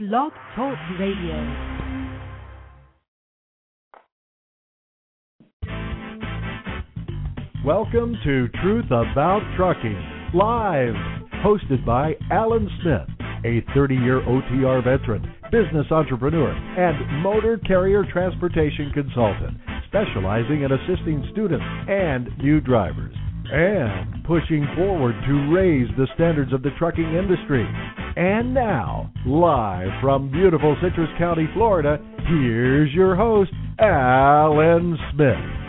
Blog Talk Radio. Welcome to Truth About Trucking, live, hosted by Allen Smith, a 30 year OTR veteran, business entrepreneur, and motor carrier transportation consultant, specializing in assisting students and new drivers, and pushing forward to raise the standards of the trucking industry. And now, live from beautiful Citrus County, Florida, here's your host, Allen Smith.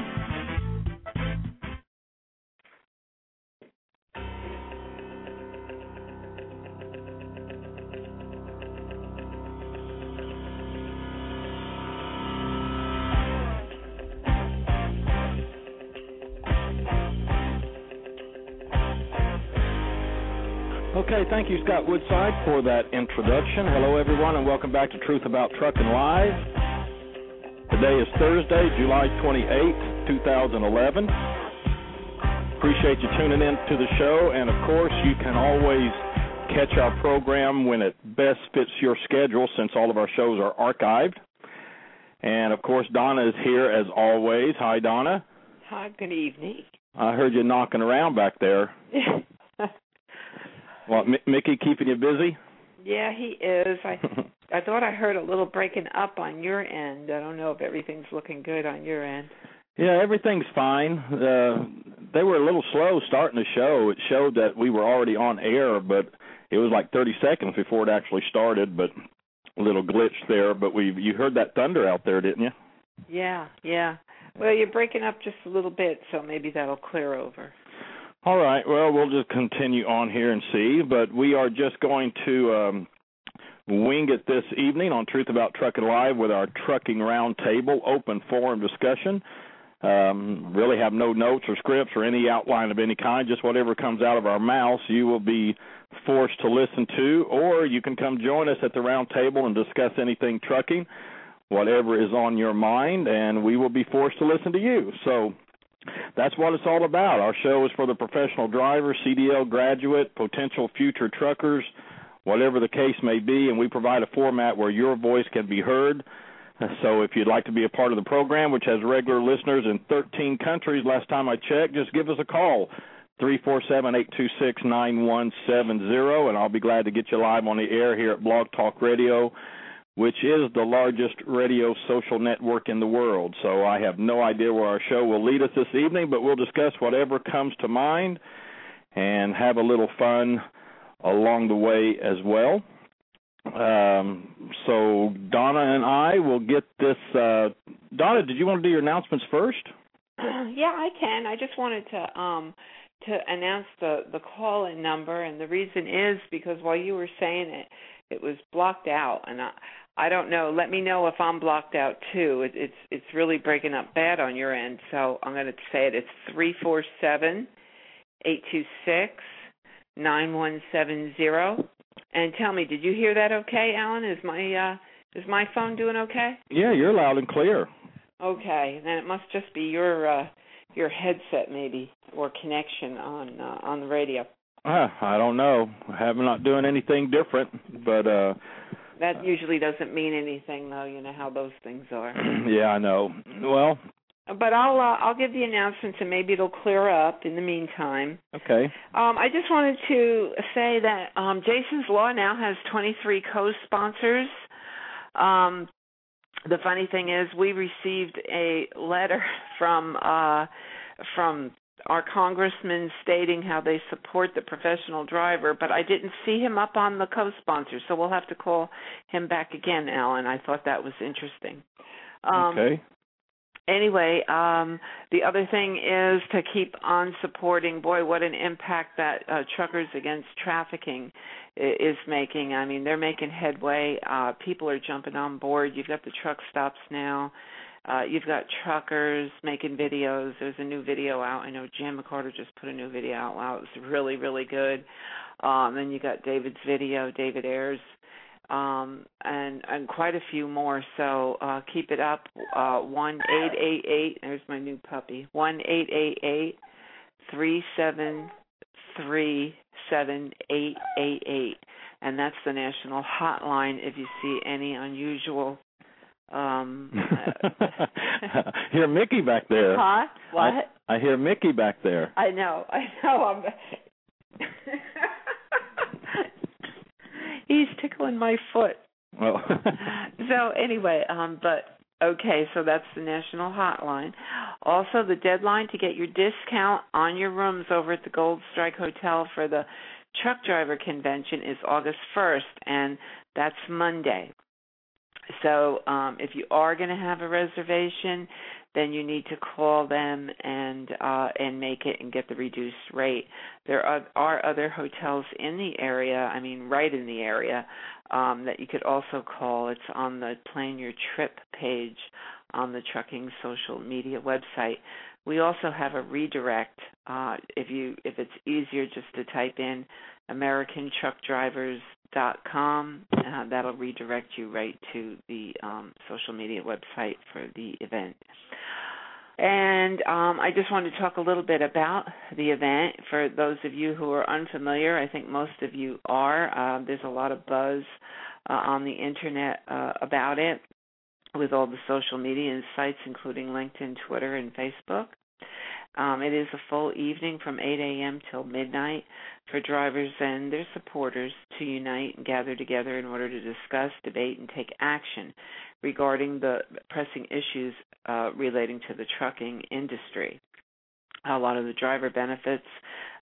Thank you, Scott Woodside, for that introduction. Hello, everyone, and welcome back to Truth About Trucking Live. Today is Thursday, July 28th, 2011. Appreciate you tuning in to the show, and of course, you can always catch our program when it best fits your schedule since all of our shows are archived. And of course, Donna is here as always. Hi, Donna. Hi, good evening. I heard you knocking around back there. Well, M- Mickey keeping you busy? yeah, he is. I I thought I heard a little breaking up on your end. I don't know if everything's looking good on your end. Yeah, everything's fine. Uh, they were a little slow starting the show. It showed that we were already on air, but it was like 30 seconds before it actually started. But a little glitch there. But we you heard that thunder out there, didn't you? Yeah, yeah. Well, you're breaking up just a little bit, so maybe that'll clear over. All right. Well, we'll just continue on here and see. But we are just going to um, wing it this evening on Truth About Trucking Live with our Trucking Roundtable open forum discussion. Um, really have no notes or scripts or any outline of any kind. Just whatever comes out of our mouths, you will be forced to listen to, or you can come join us at the roundtable and discuss anything trucking, whatever is on your mind, and we will be forced to listen to you. So that's what it's all about. Our show is for the professional driver, CDL graduate, potential future truckers, whatever the case may be, and we provide a format where your voice can be heard. So if you'd like to be a part of the program, which has regular listeners in 13 countries, last time I checked, just give us a call. 347-826-9170 and I'll be glad to get you live on the air here at Blog Talk Radio which is the largest radio social network in the world. So I have no idea where our show will lead us this evening, but we'll discuss whatever comes to mind and have a little fun along the way as well. Um, so Donna and I will get this. Uh, Donna, did you want to do your announcements first? yeah, I can. I just wanted to um to announce the the call in number and the reason is because while you were saying it it was blocked out and I don't know. Let me know if I'm blocked out too. It, it's it's really breaking up bad on your end. So I'm going to say it. It's three four seven eight two six nine one seven zero. And tell me, did you hear that? Okay, Allen? Is my uh is my phone doing okay? Yeah, you're loud and clear. Okay, then it must just be your uh your headset maybe or connection on uh, on the radio. Uh, I don't know. I'm not doing anything different, but uh that usually doesn't mean anything though you know how those things are. Yeah i know. Well but i'll uh, i'll give the announcements and maybe it'll clear up in the meantime. Okay. Um i just wanted to say that um jason's law now has 23 co-sponsors. Um the funny thing is we received a letter from uh from our congressman stating how they support the professional driver, but I didn't see him up on the co-sponsor, so we'll have to call him back again, Allen. I thought that was interesting. Um, okay. Anyway, um, the other thing is to keep on supporting. Boy, what an impact that uh, Truckers Against Trafficking is making. I mean, they're making headway. Uh, people are jumping on board. You've got the truck stops now. Uh, you've got truckers making videos. There's a new video out. I know Jim McCarter just put a new video out. Wow, it's really, really good. Um, then you got David's video, David Ayers, um, and and quite a few more. So uh, keep it up. Uh, one eight eight eight. There's my new puppy. One eight eight eight three seven three seven eight eight eight and that's the national hotline if you see any unusual um hear Mickey back there. Huh? What? I, I hear Mickey back there. I know. I know. I'm He's tickling my foot. Well. so anyway, um but okay, so that's the national hotline. Also the deadline to get your discount on your rooms over at the Gold Strike Hotel for the truck driver convention is August 1st and that's Monday. So um, if you are going to have a reservation, then you need to call them and uh, and make it and get the reduced rate. There are, are other hotels in the area. I mean, right in the area um, that you could also call. It's on the Plan Your Trip page on the Trucking social media website. We also have a redirect. Uh, if you if it's easier just to type in American Truck Drivers dot com. Uh, that'll redirect you right to the um, social media website for the event. And um, I just wanted to talk a little bit about the event. For those of you who are unfamiliar, I think most of you are. Uh, there's a lot of buzz uh, on the internet uh, about it with all the social media sites, including LinkedIn, Twitter, and Facebook. Um, it is a full evening from 8 a.m. till midnight for drivers and their supporters to unite and gather together in order to discuss, debate, and take action regarding the pressing issues uh, relating to the trucking industry. A lot of the driver benefits,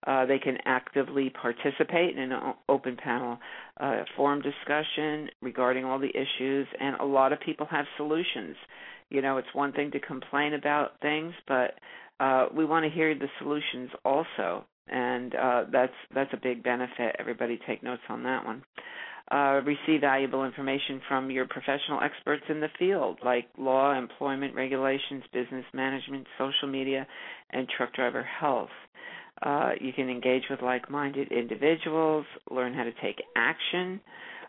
uh, they can actively participate in an open panel uh, forum discussion regarding all the issues, and a lot of people have solutions. You know, it's one thing to complain about things, but uh, we want to hear the solutions also, and uh, that's that's a big benefit. Everybody take notes on that one. Uh, receive valuable information from your professional experts in the field, like law, employment regulations, business management, social media, and truck driver health. Uh, you can engage with like-minded individuals, learn how to take action,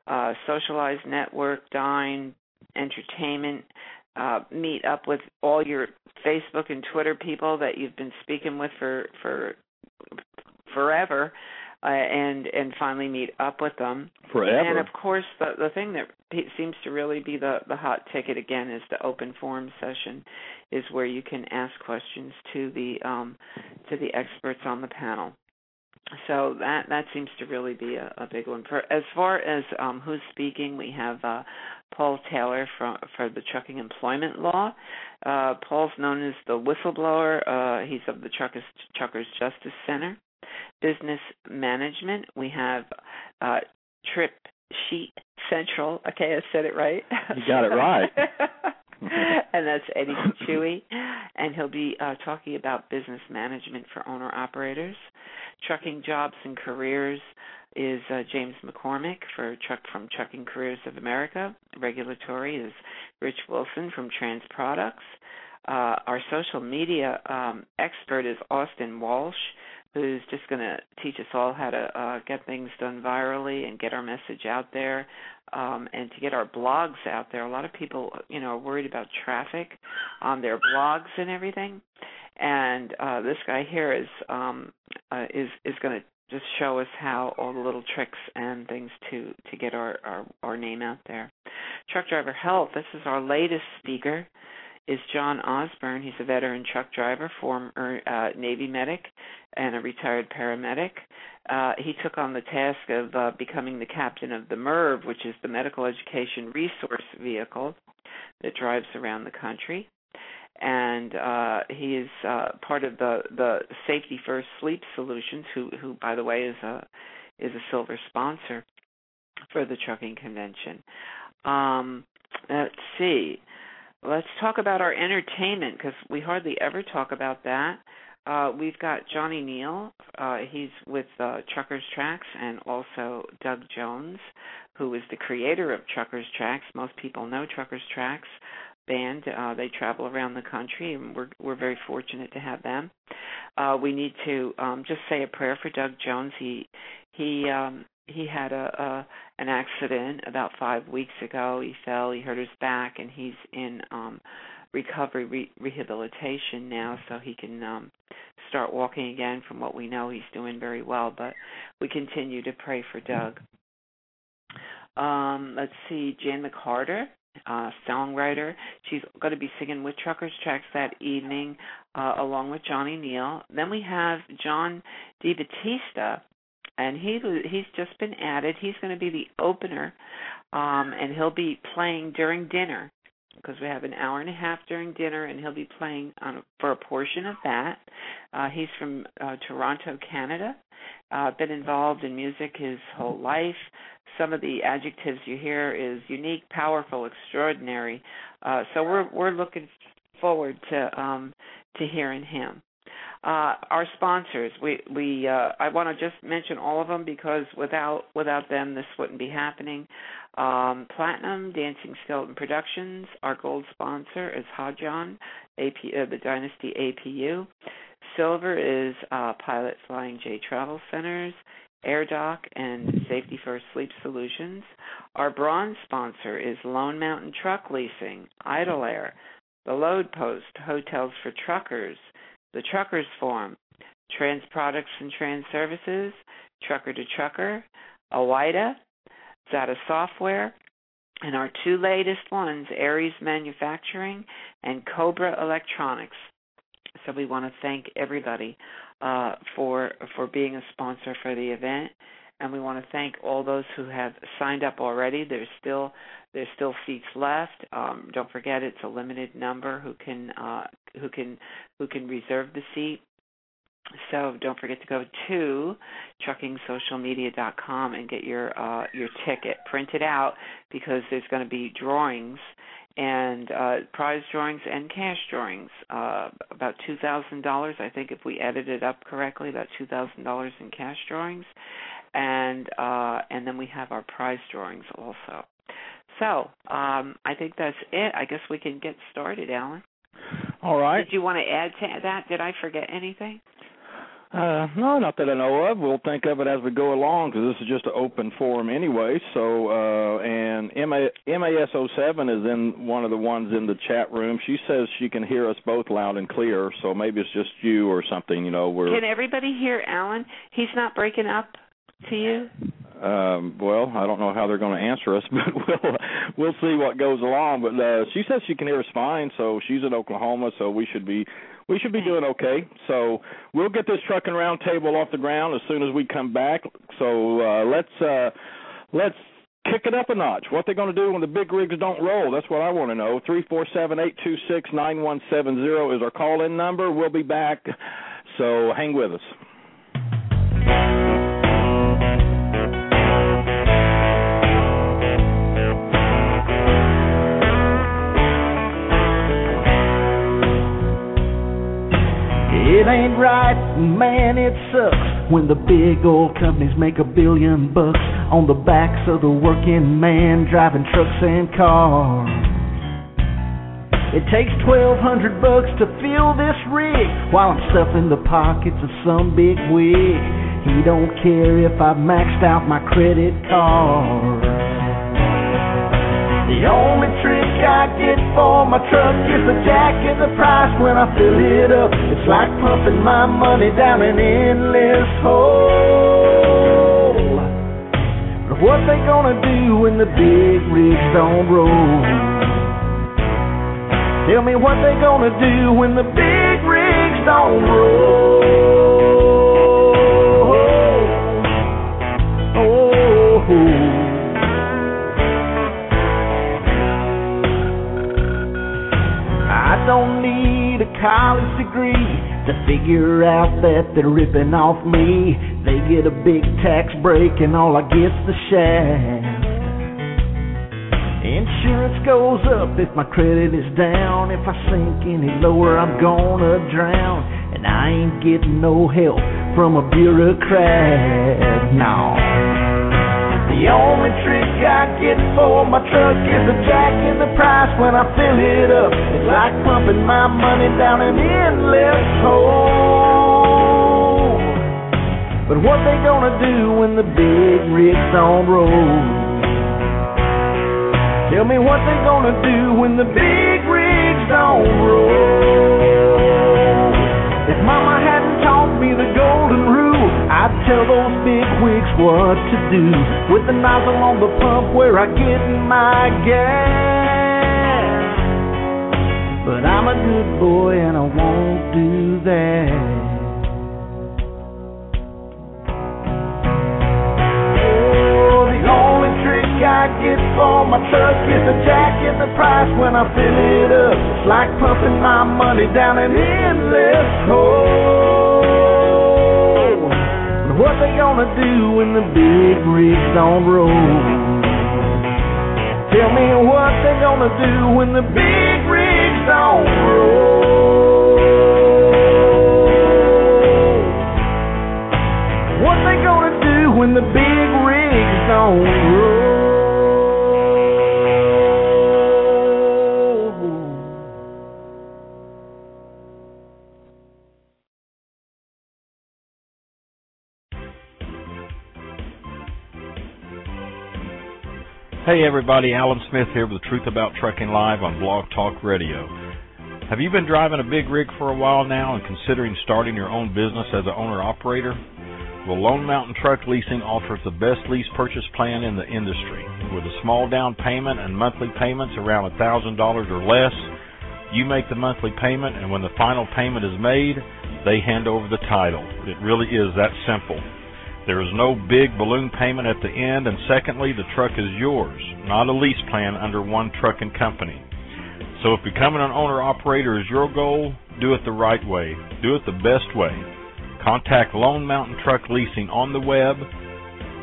uh, socialize, network, dine, entertainment, uh, meet up with all your Facebook and Twitter people that you've been speaking with for for forever, uh, and and finally meet up with them forever. And of course, the the thing that seems to really be the the hot ticket again is the open forum session, is where you can ask questions to the um to the experts on the panel so that that seems to really be a, a big one. For as far as um, who's speaking, we have uh, Paul Taylor from for the trucking employment law. Uh, Paul's known as the whistleblower. Uh, he's of the Truckers Truckers Justice Center. Business management. We have uh, Trip Sheet Central. Okay, I said it right. You got it right. and that's Eddie Chewy, and he'll be uh, talking about business management for owner operators. Trucking Jobs and Careers is uh, James McCormick for Truck from Trucking Careers of America. Regulatory is Rich Wilson from Trans Products. Uh, our social media um, expert is Austin Walsh, who's just going to teach us all how to uh, get things done virally and get our message out there um, and to get our blogs out there. A lot of people, you know, are worried about traffic on their blogs and everything. And uh, this guy here is um, uh, is is going to just show us how all the little tricks and things to to get our, our our name out there. Truck driver health. This is our latest speaker. Is John Osborne. He's a veteran truck driver, former uh, Navy medic, and a retired paramedic. Uh, he took on the task of uh, becoming the captain of the MERV, which is the Medical Education Resource Vehicle that drives around the country and uh, he is uh, part of the the Safety First Sleep Solutions, who who by the way is a is a silver sponsor for the trucking convention. Um, let's see. Let's talk about our entertainment because we hardly ever talk about that. Uh, we've got Johnny Neal. Uh, he's with uh, Truckers Tracks, and also Doug Jones, who is the creator of Truckers Tracks. Most people know Truckers Tracks band. Uh, they travel around the country, and we're we're very fortunate to have them. Uh, we need to um, just say a prayer for Doug Jones. He he um, he had a, a an accident about five weeks ago. He fell. He hurt his back, and he's in um, recovery re- rehabilitation now, so he can um, start walking again. From what we know, he's doing very well. But we continue to pray for Doug. Um, let's see, Jan McCarter, uh, songwriter. She's going to be singing with Truckers Tracks that evening, uh, along with Johnny Neal. Then we have John DiBattista, and he he's just been added. He's going to be the opener, um, and he'll be playing during dinner because we have an hour and a half during dinner, and he'll be playing on, for a portion of that. Uh, he's from uh, Toronto, Canada. Uh, been involved in music his whole life. Some of the adjectives you hear is unique, powerful, extraordinary. Uh, so we're we're looking forward to um, to hearing him. Uh, our sponsors, we we uh, I want to just mention all of them because without without them this wouldn't be happening. Um, Platinum Dancing Skeleton Productions, our gold sponsor is Hodyon, AP, uh, the Dynasty APU. Silver is uh, Pilot Flying J Travel Centers, AirDoc, and Safety First Sleep Solutions. Our bronze sponsor is Lone Mountain Truck Leasing, Idle Air, The Load Post, Hotels for Truckers, the Truckers Forum, Trans Products and Trans Services, Trucker to Trucker, AWIDA, Zata Software, and our two latest ones, Aries Manufacturing and Cobra Electronics. So we want to thank everybody uh, for for being a sponsor for the event, and we want to thank all those who have signed up already. There's still there's still seats left. Um, don't forget, it's a limited number who can uh, who can who can reserve the seat. So don't forget to go to truckingsocialmedia.com and get your uh, your ticket printed out because there's going to be drawings and uh, prize drawings and cash drawings. Uh, about two thousand dollars, I think, if we edit it up correctly, about two thousand dollars in cash drawings, and uh, and then we have our prize drawings also. So um, I think that's it. I guess we can get started, Allen. All right. Did you want to add to that? Did I forget anything? Uh, no, not that I know of. We'll think of it as we go along because this is just an open forum anyway. So, uh, and MA, MAS07 is in one of the ones in the chat room. She says she can hear us both loud and clear. So maybe it's just you or something. You know, we're. Can everybody hear Allen? He's not breaking up to you. Um, well, I don't know how they're going to answer us, but we'll we'll see what goes along. But uh, she says she can hear us fine, so she's in Oklahoma, so we should be we should be doing okay. So we'll get this trucking round table off the ground as soon as we come back. So uh, let's uh, let's kick it up a notch. What they're going to do when the big rigs don't roll? That's what I want to know. Three four seven eight two six nine one seven zero is our call in number. We'll be back. So hang with us. It ain't right, man, it sucks when the big old companies make a billion bucks on the backs of the working man driving trucks and cars. It takes twelve hundred bucks to fill this rig while I'm stuffing the pockets of some big wig. He don't care if I've maxed out my credit card. The only trick I get for my truck is the jack in the price when I fill it up. It's like pumping my money down an endless hole. But what they gonna do when the big rigs don't roll? Tell me what they gonna do when the big rigs don't roll. Don't need a college degree to figure out that they're ripping off me. They get a big tax break and all I get's the shaft. Insurance goes up if my credit is down. If I sink any lower, I'm gonna drown. And I ain't getting no help from a bureaucrat. No. The only trick I get for my truck is a jack in the price when I fill it up. It's like pumping my money down an endless hole. But what they gonna do when the big rigs don't roll? Tell me what they gonna do when the big rigs don't roll. Mama tell those big wigs what to do with the nozzle on the pump where I get my gas. But I'm a good boy and I won't do that. Oh, the only trick I get for my truck is a jack in the price when I fill it up. It's like pumping my money down an endless hole. What they gonna do when the big rigs don't roll? Tell me what they gonna do when the big rigs don't roll. What they gonna do when the big rigs don't roll? Hey everybody, Allen Smith here with the Truth About Trucking Live on Blog Talk Radio. Have you been driving a big rig for a while now and considering starting your own business as an owner operator? Well, Lone Mountain Truck Leasing offers the best lease purchase plan in the industry. With a small down payment and monthly payments around $1,000 or less, you make the monthly payment and when the final payment is made, they hand over the title. It really is that simple. There is no big balloon payment at the end, and secondly, the truck is yours, not a lease plan under one trucking company. So if becoming an owner operator is your goal, do it the right way. Do it the best way. Contact Lone Mountain Truck Leasing on the web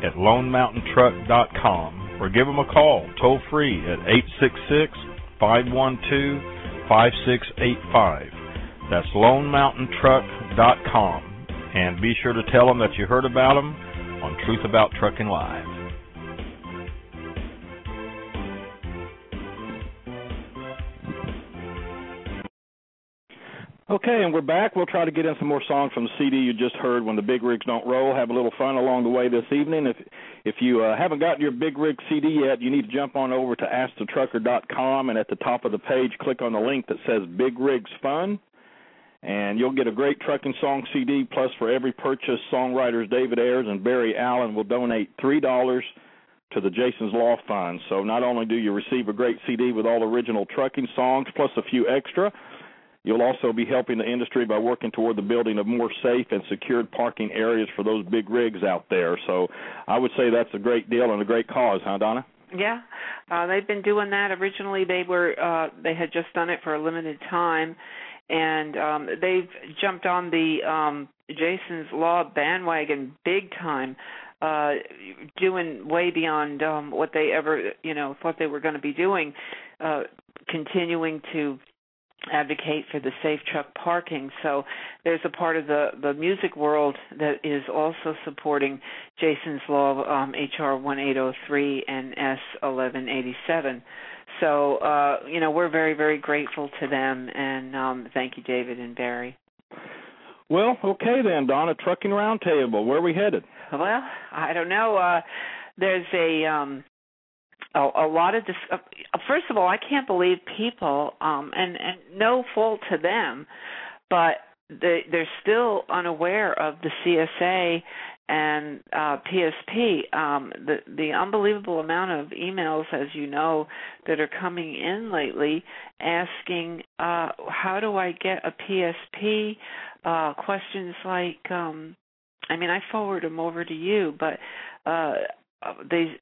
at lonemountaintruck.com or give them a call toll free at 866 512 5685. That's lonemountaintruck.com and be sure to tell them that you heard about them on Truth About Trucking Live. Okay, and we're back. We'll try to get in some more songs from the CD you just heard when the big rigs don't roll. Have a little fun along the way this evening. If if you uh, haven't gotten your big rig CD yet, you need to jump on over to AskTheTrucker.com and at the top of the page, click on the link that says Big Rigs Fun, and you'll get a great trucking song CD. Plus, for every purchase, songwriters David Ayers and Barry Allen will donate three dollars to the Jason's Law Fund. So not only do you receive a great CD with all original trucking songs plus a few extra, you'll also be helping the industry by working toward the building of more safe and secured parking areas for those big rigs out there. So I would say that's a great deal and a great cause, huh, Donna? Yeah, uh, they've been doing that. Originally, they were uh, they had just done it for a limited time, and um, they've jumped on the um, Jason's Law bandwagon big time uh doing way beyond um what they ever you know thought they were going to be doing uh continuing to advocate for the safe truck parking. So there's a part of the the music world that is also supporting Jason's law um HR 1803 and S 1187 so uh you know we're very very grateful to them and um thank you David and Barry Well, okay then, Donna. Trucking Roundtable. Where are we headed? well, I don't know. Uh there's a um a, a lot of this uh, first of all, I can't believe people um and and no fault to them, but they they're still unaware of the CSA and uh PSP um the the unbelievable amount of emails as you know that are coming in lately asking uh how do I get a PSP uh questions like um I mean, I forward them over to you, but uh they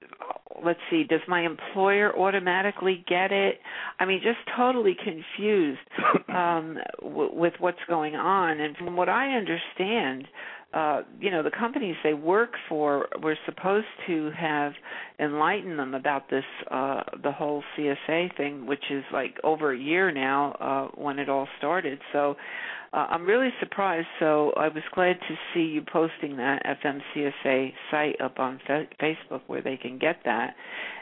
let's see, does my employer automatically get it? I mean, just totally confused um w- with what's going on and from what I understand, uh you know, the companies they work for were supposed to have enlightened them about this uh the whole CSA thing, which is like over a year now uh when it all started. So uh, I'm really surprised. So I was glad to see you posting that FMCSA site up on fa- Facebook where they can get that.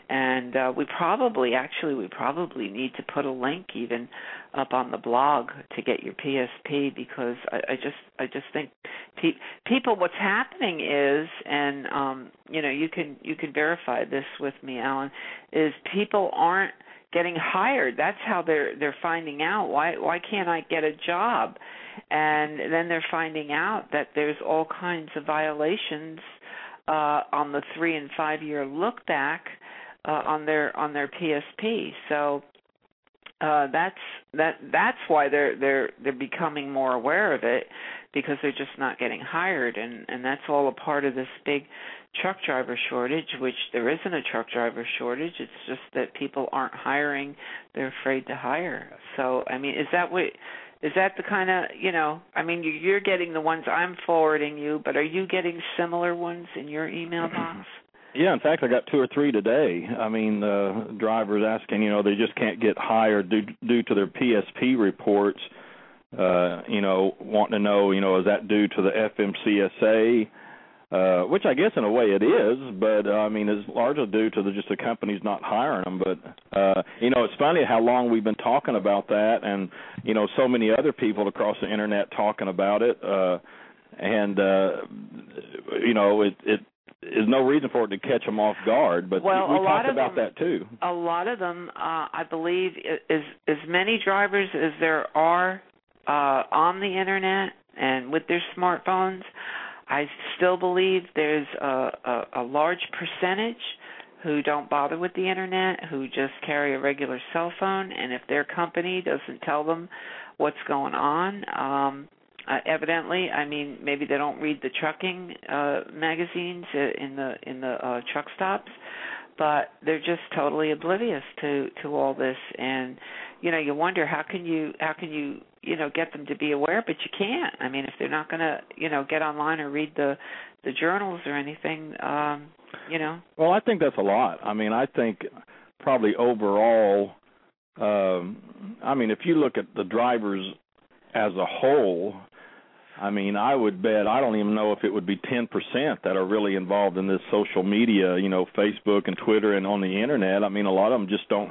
And uh, we probably, actually, we probably need to put a link even up on the blog to get your PSP because I, I just, I just think pe- people. What's happening is, and um, you know, you can you can verify this with me, Allen, is people aren't getting hired. That's how they're they're finding out why why can't I get a job? And then they're finding out that there's all kinds of violations uh on the 3 and 5 year look back uh on their on their PSP. So uh that's that that's why they're they're they're becoming more aware of it because they're just not getting hired and and that's all a part of this big truck driver shortage which there isn't a truck driver shortage. It's just that people aren't hiring they're afraid to hire. So i mean is that what is that the kind of you know i mean you're getting the ones i'm forwarding you but are you getting similar ones in your email box yeah, in fact, I got two or three today. I mean, uh, drivers asking, you know, they just can't get hired due due to their PSP reports. Uh, you know, wanting to know, you know, is that due to the FMCSA? Uh, which I guess in a way it is, but uh, I mean, it's largely due to the, just the companies not hiring them. But uh, you know, it's funny how long we've been talking about that, and you know, so many other people across the internet talking about it. Uh, and uh, you know, it it is no reason for it to catch them off guard. But well, we talked about them, that too. A lot of them, uh, I believe, is as many drivers as there are uh, on the internet and with their smartphones. I still believe there's a, a, a large percentage who don't bother with the internet, who just carry a regular cell phone, and if their company doesn't tell them what's going on, um, uh, evidently i mean maybe they don't read the trucking uh magazines in the in the uh truck stops but they're just totally oblivious to to all this. And you know you wonder how can you how can you you know get them to be aware but you can't. I mean if they're not going to you know get online or read the the journals or anything um you know. Well i think that's a lot. I mean i think probably overall um i mean if you look at the drivers as a whole I mean, I would bet I don't even know if it would be 10% that are really involved in this social media, you know, Facebook and Twitter and on the internet. I mean, a lot of them just don't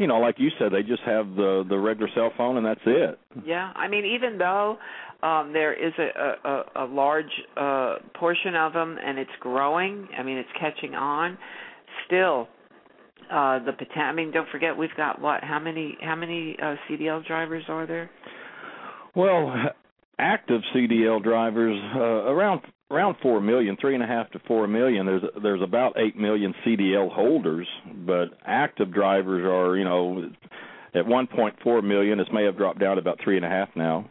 you know, like you said, they just have the the regular cell phone and that's it. Yeah, I mean, even though um there is a a, a large uh portion of them and it's growing, I mean, it's catching on, still uh the I mean, don't forget we've got what? How many how many uh CDL drivers are there? Well, active CDL drivers uh, around around four million, three and a half to four million. There's there's about eight million CDL holders, but active drivers are you know at 1.4 million. This may have dropped down to about three and a half now.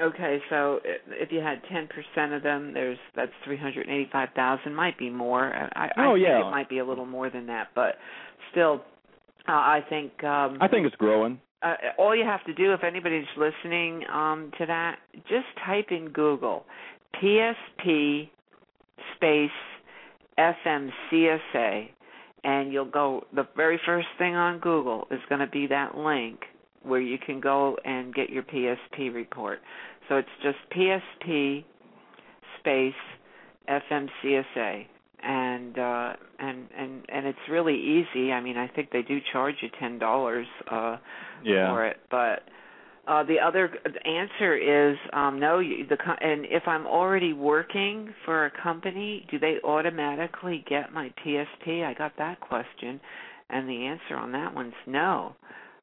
Okay, so if you had 10% of them, there's that's 385,000. Might be more. I, I oh think yeah, it might be a little more than that, but still, uh, I think. Um, I think it's growing uh, all you have to do, if anybody's listening um, to that, just type in Google PSP space FMCSA, and you'll go. The very first thing on Google is going to be that link where you can go and get your PSP report. So it's just PSP space FMCSA and uh and and and it's really easy. I mean i think they do charge you ten dollars uh yeah. for it but uh the other answer is um no you, the and if i'm already working for a company do they automatically get my psp i got that question and the answer on that one's no.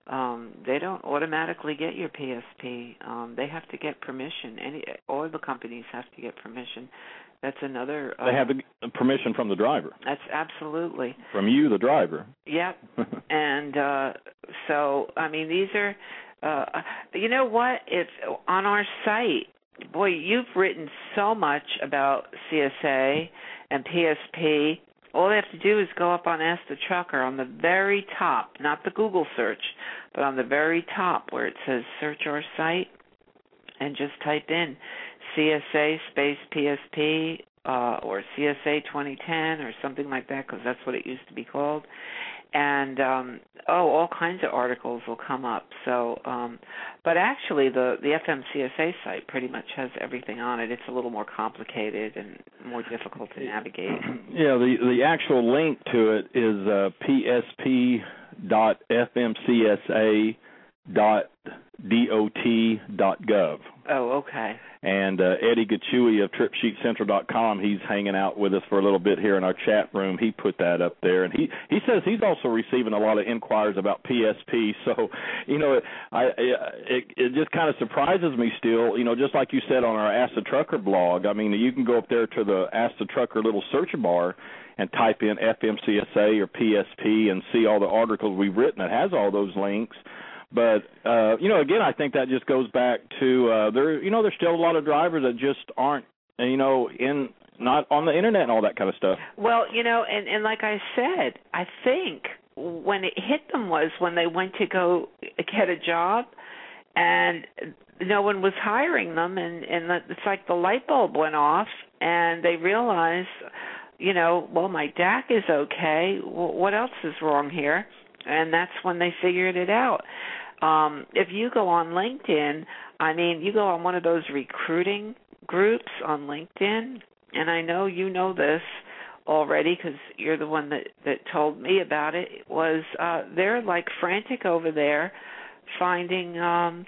Um they don't automatically get your psp um they have to get permission. Any all the companies have to get permission that's another. Uh, they have the permission from the driver. That's absolutely from you, the driver. Yep. and uh so, I mean, these are. uh You know what? If on our site, boy, you've written so much about CSA and PSP. All they have to do is go up on Ask the Trucker on the very top, not the Google search, but on the very top where it says search our site, and just type in CSA space PSP uh, or CSA 2010 or something like that because that's what it used to be called. And um, oh, all kinds of articles will come up. So, um, but actually, the the FMCSA site pretty much has everything on it. It's a little more complicated and more difficult to navigate. Yeah, the the actual link to it is uh, PSP dot FMCSA dot dot gov. Oh, okay. And uh, Eddie Gachui of TripSheetCentral.com, he's hanging out with us for a little bit here in our chat room. He put that up there, and he he says he's also receiving a lot of inquiries about PSP. So, you know, I it it just kind of surprises me still. You know, just like you said on our Ask the Trucker blog. I mean, you can go up there to the Ask the Trucker little search bar and type in FMCSA or PSP and see all the articles we've written that has all those links. But uh, you know, again, I think that just goes back to uh, there. You know, there's still a lot of drivers that just aren't, you know, in not on the internet and all that kind of stuff. Well, you know, and and like I said, I think when it hit them was when they went to go get a job, and no one was hiring them, and and it's like the light bulb went off, and they realized, you know, well, my DAC is okay. What else is wrong here? And that's when they figured it out um if you go on LinkedIn, I mean, you go on one of those recruiting groups on LinkedIn, and I know you know this already because you're the one that that told me about it. Was uh they're like frantic over there finding um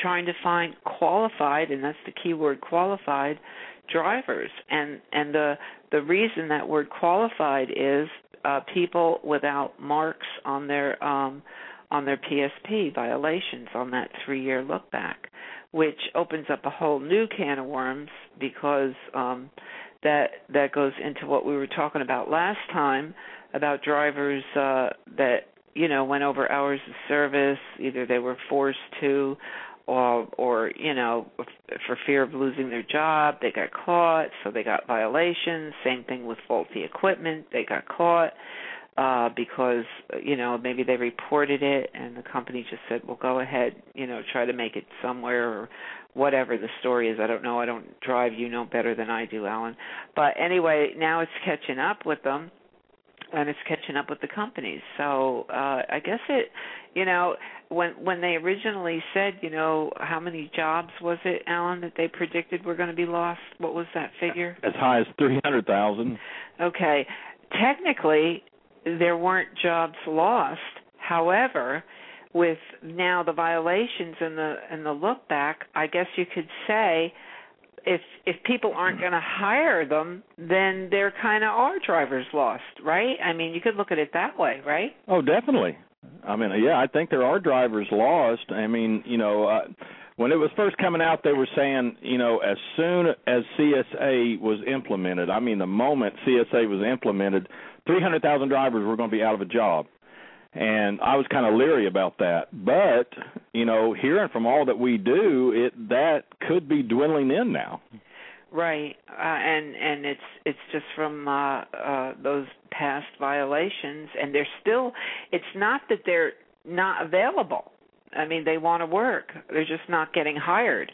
trying to find qualified and that's the key word qualified drivers and and the the reason that word qualified is uh people without marks on their um on their PSP violations on that three year look back, which opens up a whole new can of worms because um, that that goes into what we were talking about last time about drivers uh, that you know went over hours of service, either they were forced to or or you know for fear of losing their job they got caught so they got violations. Same thing with faulty equipment they got caught uh because you know maybe they reported it and the company just said well go ahead you know try to make it somewhere or whatever the story is. I don't know. I don't drive. You know better than i do allen. But anyway now it's catching up with them and it's catching up with the companies. So uh i guess it you know when when they originally said you know how many jobs was it allen that they predicted were going to be lost? What was that figure? As high as 300,000 okay. Technically there weren't jobs lost. However, with now the violations and the and the look back, I guess you could say if if people aren't going to hire them, then there kind of are drivers lost, right? I mean, you could look at it that way, right? Oh, definitely. I mean, yeah, I think there are drivers lost. I mean, you know, uh, when it was first coming out, they were saying, you know, as soon as CSA was implemented, I mean, the moment CSA was implemented, 300,000 drivers were going to be out of a job. And I was kind of leery about that. But, you know, hearing from all that we do, it that could be dwindling in now. Right. Uh, and and it's it's just from uh uh those past violations and they're still it's not that they're not available. I mean, they want to work. They're just not getting hired.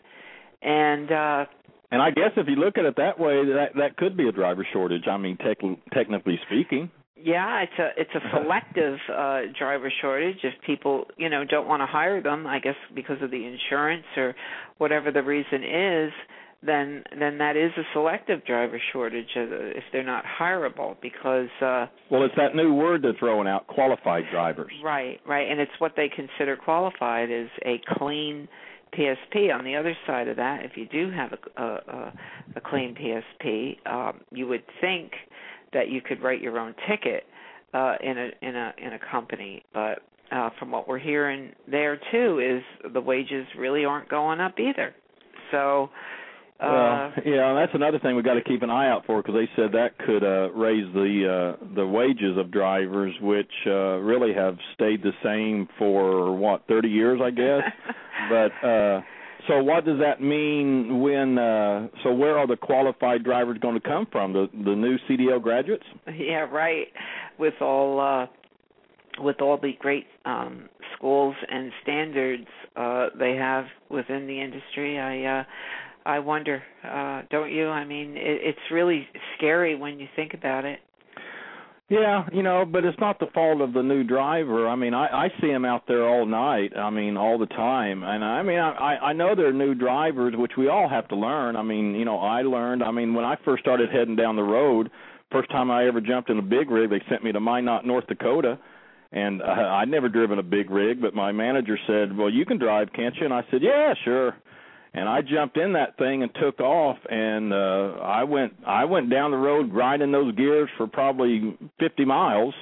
And uh and I guess if you look at it that way, that that could be a driver shortage. I mean, tech, technically speaking. Yeah, it's a it's a selective uh driver shortage. If people, you know, don't want to hire them, I guess because of the insurance or whatever the reason is, then then that is a selective driver shortage uh, if they're not hireable because uh Well, it's that new word they're throwing out, qualified drivers. Right, right, and it's what they consider qualified is a clean PSP. On the other side of that, if you do have a, a, a clean PSP, um, you would think that you could write your own ticket uh, in a in a in a company, but uh, from what we're hearing there too is the wages really aren't going up either. So. Uh, well, yeah, that's another thing we've got to keep an eye out for because they said that could uh, raise the uh, the wages of drivers, which uh, really have stayed the same for what thirty years, I guess. but uh so what does that mean when uh so where are the qualified drivers going to come from? The the new CDL graduates? Yeah right. With all uh with all the great um schools and standards uh they have within the industry i uh i wonder uh don't you? I mean it, it's really scary when you think about it yeah, you know, but it's not the fault of the new driver. I mean, I I see him out there all night. I mean, all the time. And I mean, I I know they're new drivers, which we all have to learn. I mean, you know, I learned. I mean, when I first started heading down the road, first time I ever jumped in a big rig, they sent me to Minot, North Dakota. And uh, I'd never driven a big rig, but my manager said, "Well, you can drive, can't you?" And I said, "Yeah, sure." And I jumped in that thing and took off and uh I went I went down the road grinding those gears for probably 50 miles.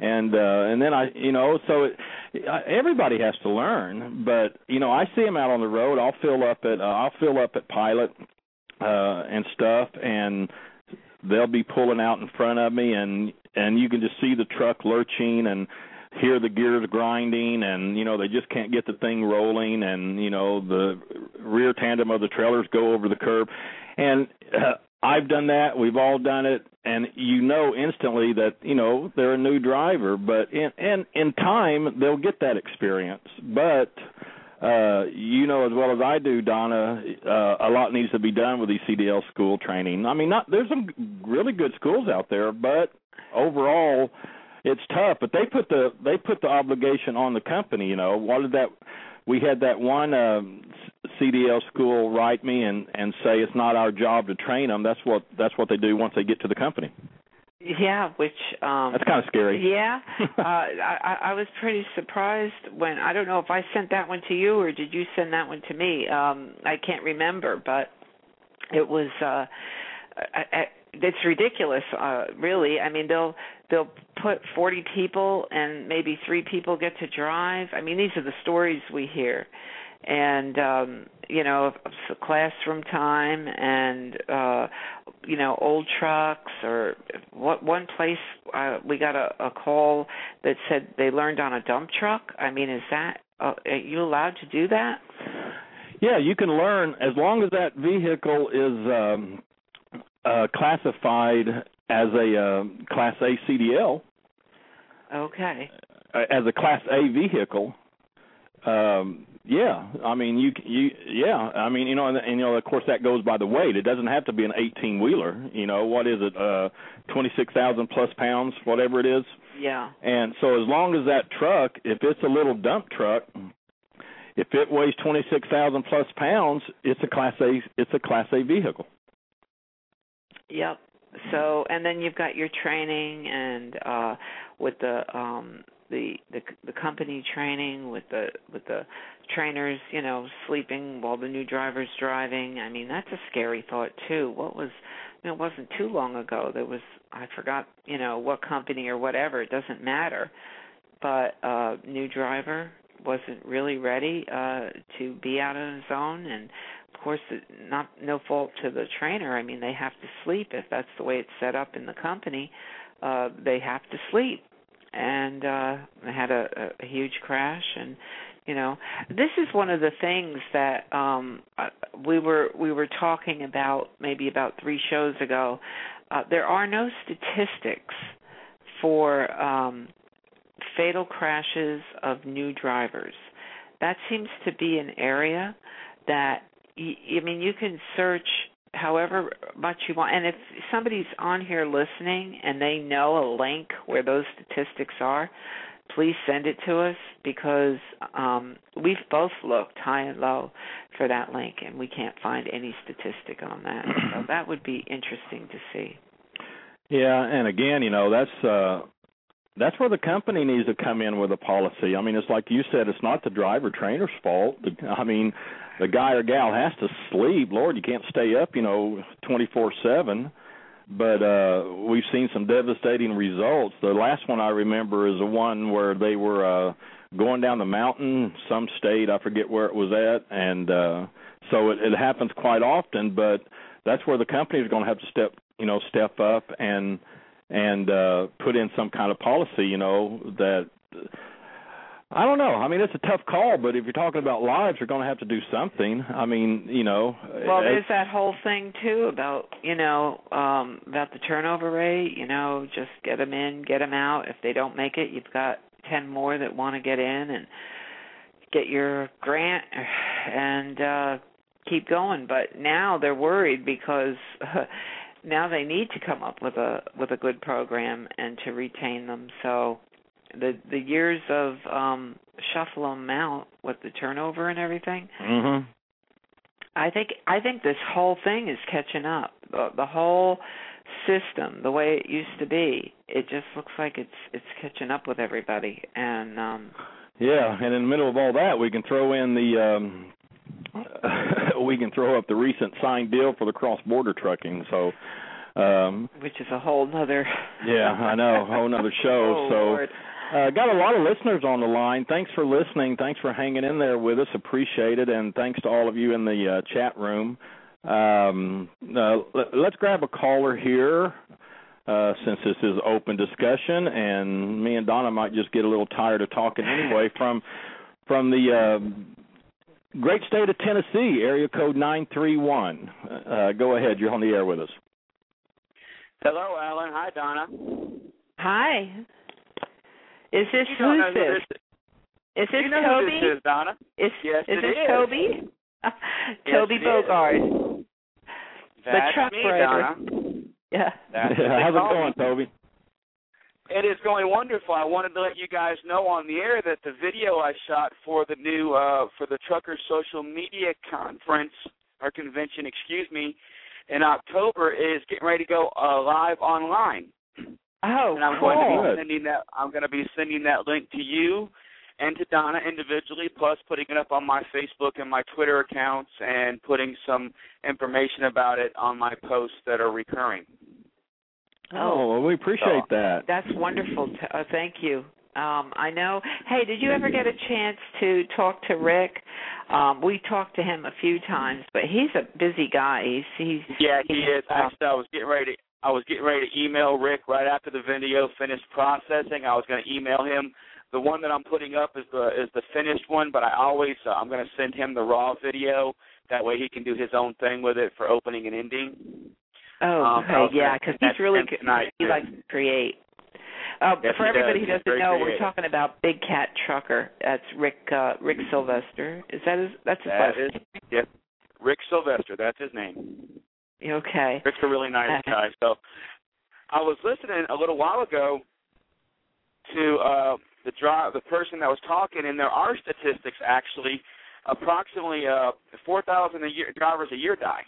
And uh and then I you know so it, everybody has to learn but you know I see them out on the road. I'll fill up at uh, I'll fill up at Pilot uh and stuff and they'll be pulling out in front of me and and you can just see the truck lurching and hear the gears grinding and you know they just can't get the thing rolling and you know the rear tandem of the trailers go over the curb. And uh, I've done that. We've all done it. And you know instantly that you know they're a new driver. But in in in time they'll get that experience. But uh you know as well as I do Donna uh a lot needs to be done with these CDL school training. I mean not there's some really good schools out there but overall it's tough, but they put the they put the obligation on the company. You know, what did that? We had that one um, CDL school write me and and say it's not our job to train them. That's what that's what they do once they get to the company. Yeah, which um That's kind of scary. Yeah. uh I I was pretty surprised when I don't know if I sent that one to you or did you send that one to me. Um I can't remember, but it was uh I, I, it's ridiculous uh really. I mean, they'll they'll put 40 people and maybe 3 people get to drive. I mean, these are the stories we hear. And um, you know, classroom time and uh you know, old trucks or what one place uh, we got a, a call that said they learned on a dump truck. I mean, is that uh, are you allowed to do that? Yeah, you can learn as long as that vehicle is um uh classified as a uh, Class A CDL. Okay. Uh, as a Class A vehicle, um, yeah. I mean, you you yeah. I mean, you know, and, and you know, of course, that goes by the weight. It doesn't have to be an 18 wheeler. You know, what is it? Uh, 26,000 plus pounds, whatever it is. Yeah. And so, as long as that truck, if it's a little dump truck, if it weighs 26,000 plus pounds, it's a Class A. It's a Class A vehicle. Yep so and then you've got your training and uh with the um the the the company training with the with the trainers you know sleeping while the new driver's driving. I mean that's a scary thought too. What was you know, it wasn't too long ago. There was i forgot you know what company or whatever. It doesn't matter. But uh new driver wasn't really ready uh to be out on his own. And of course not no fault to the trainer. I mean they have to sleep. If that's the way it's set up in the company uh they have to sleep and uh had a, a huge crash. And you know this is one of the things that um uh, we were we were talking about maybe about 3 shows ago. Uh there are no statistics for um fatal crashes of new drivers. That seems to be an area that I mean, you can search however much you want. And if somebody's on here listening and they know a link where those statistics are, please send it to us because um, we've both looked high and low for that link and we can't find any statistic on that. So that would be interesting to see. Yeah, and again, you know, that's uh that's where the company needs to come in with a policy. I mean, it's like you said, it's not the driver trainer's fault. I mean, the guy or gal has to sleep. Lord, you can't stay up, you know, 24/7. But uh we've seen some devastating results. The last one I remember is the one where they were uh going down the mountain, some state, I forget where it was at, and uh so it, it happens quite often, but that's where the company is going to have to step, you know, step up and and uh put in some kind of policy, you know, that I don't know. I mean, it's a tough call, but if you're talking about lives, you're going to have to do something. I mean, you know. Well, there's that whole thing too about you know um about the turnover rate. You know, just get them in, get them out. If they don't make it, you've got ten more that want to get in and get your grant and uh keep going. But now they're worried because. Now they need to come up with a with a good program and to retain them. So the the years of um shuffle them out with the turnover and everything. Mhm. I think I think this whole thing is catching up. The, the whole system, the way it used to be, it just looks like it's it's catching up with everybody. And um yeah, and in the middle of all that, we can throw in the um we can throw up the recent signed deal for the cross border trucking. So um which is a whole nother yeah i know a whole nother show oh, so Lord. uh got a lot of listeners on the line thanks for listening thanks for hanging in there with us appreciate it and thanks to all of you in the uh, chat room um uh, let, let's grab a caller here uh, since this is open discussion, and me and Donna might just get a little tired of talking anyway. From from the uh, great state of Tennessee, area code nine three one. Uh, go ahead, you're on the air with us. Hello, Allen. Hi, Donna. Hi. Is this you who's who this? this Is this you know Toby? who this is, Donna? Is Yes, is it this is. Toby? Yes, Toby it is. Bogard. That's truck me, driver. Donna. Yeah. That's How's it going, me. Toby? It is going wonderful. I wanted to let you guys know on the air that the video I shot for the new uh for the Trucker Social Media Conference or convention, excuse me, in October is getting ready to go uh, live online. Oh, and I'm cool. going to be sending that. I'm going to be sending that link to you and to Donna individually, plus putting it up on my Facebook and my Twitter accounts, and putting some information about it on my posts that are recurring. Oh, well, we appreciate that. That's wonderful. T- uh, thank you. Um, I know. Hey, did you ever get a chance to talk to Rick? Um, we talked to him a few times, but he's a busy guy. He's he's Yeah, he he's, is. Actually, I was getting ready. To, I was getting ready to email Rick right after the video finished processing. I was going to email him. The one that I'm putting up is the is the finished one, but I always uh, I'm going to send him the raw video. That way he can do his own thing with it for opening and ending. Oh, Um, okay, yeah, because he's really good. he likes to create. Uh, Yes, for everybody does. who doesn't know, we're talking about Big Cat Trucker. That's Rick uh, Rick Sylvester. Is that his? That's his That last is yes, Rick Sylvester. That's his name. name. Okay. Rick's a really nice Uh-huh. guy. So I was listening a little while ago to uh the drive the person that was talking and there are statistics actually approximately uh four thousand a year drivers a year die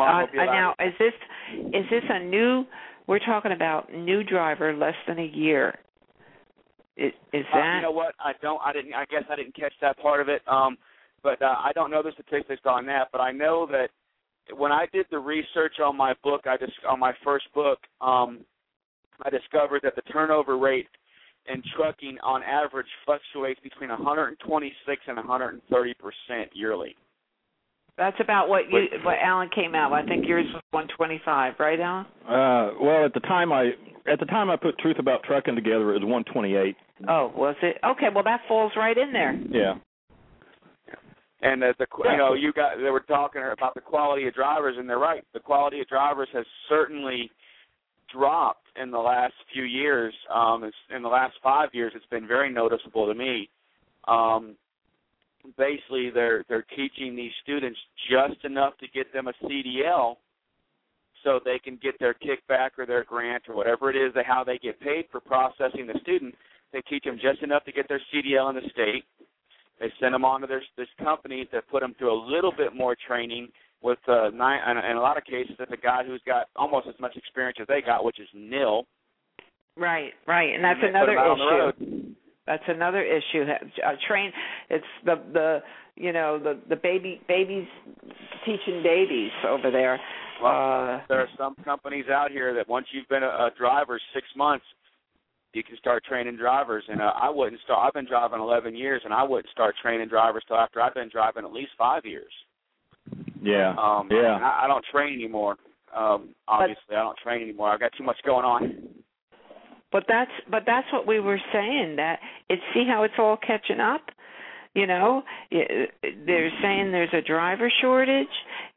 Uh, automobile uh, now, is this is this a new? We're talking about new driver less than a year. Is, is Uh, that? you know what? I don't. I didn't. I guess I didn't catch that part of it. Um, but uh, I don't know the statistics on that. But I know that when I did the research on my book, I just on my first book, um, I discovered that the turnover rate in trucking on average fluctuates between 126 and 130 percent yearly. That's about what you what Allen came out. with. I think yours was 125, right, Allen? Uh, well, at the time I at the time I put Truth About Trucking together, it was 128. Oh, was it? Okay, well that falls right in there. Yeah. And uh, the you know you got they were talking about the quality of drivers, and they're right. The quality of drivers has certainly dropped in the last few years. Um, it's, in the last five years, it's been very noticeable to me. Um, basically, they're they're teaching these students just enough to get them a CDL, so they can get their kickback or their grant or whatever it is, that how they get paid for processing the student. They teach them just enough to get their CDL in the state. They send them on to their this company that put them through a little bit more training with uh, nine, in, a lot of cases, it's a guy who's got almost as much experience as they got, which is nil. Right, right, and that's and another 'em out on the issue. Road. That's another issue. Uh, train. It's the the you know the the baby babies teaching babies over there. Uh, There are some companies out here that once you've been a, a driver six months, you can start training drivers. And uh, I wouldn't start. I've been driving 11 years, and I wouldn't start training drivers till after I've been driving at least five years. Yeah. Um, yeah. I, I don't train anymore. Um, obviously, I don't train anymore. I've got too much going on. But that's but that's what we were saying that it's see how it's all catching up. You know, they're saying there's a driver shortage,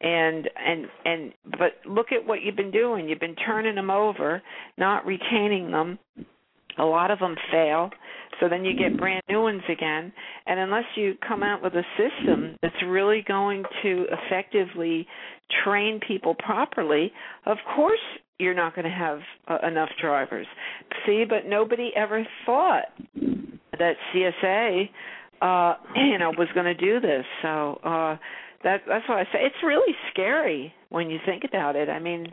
and and and but look at what you've been doing. You've been turning them over, not retaining them. A lot of them fail, so then you get brand new ones again. And unless you come out with a system that's really going to effectively train people properly, of course you're not going to have uh, enough drivers. See, but nobody ever thought that CSA, uh, you know, was going to do this. So uh, that that's why I say it's really scary when you think about it. I mean,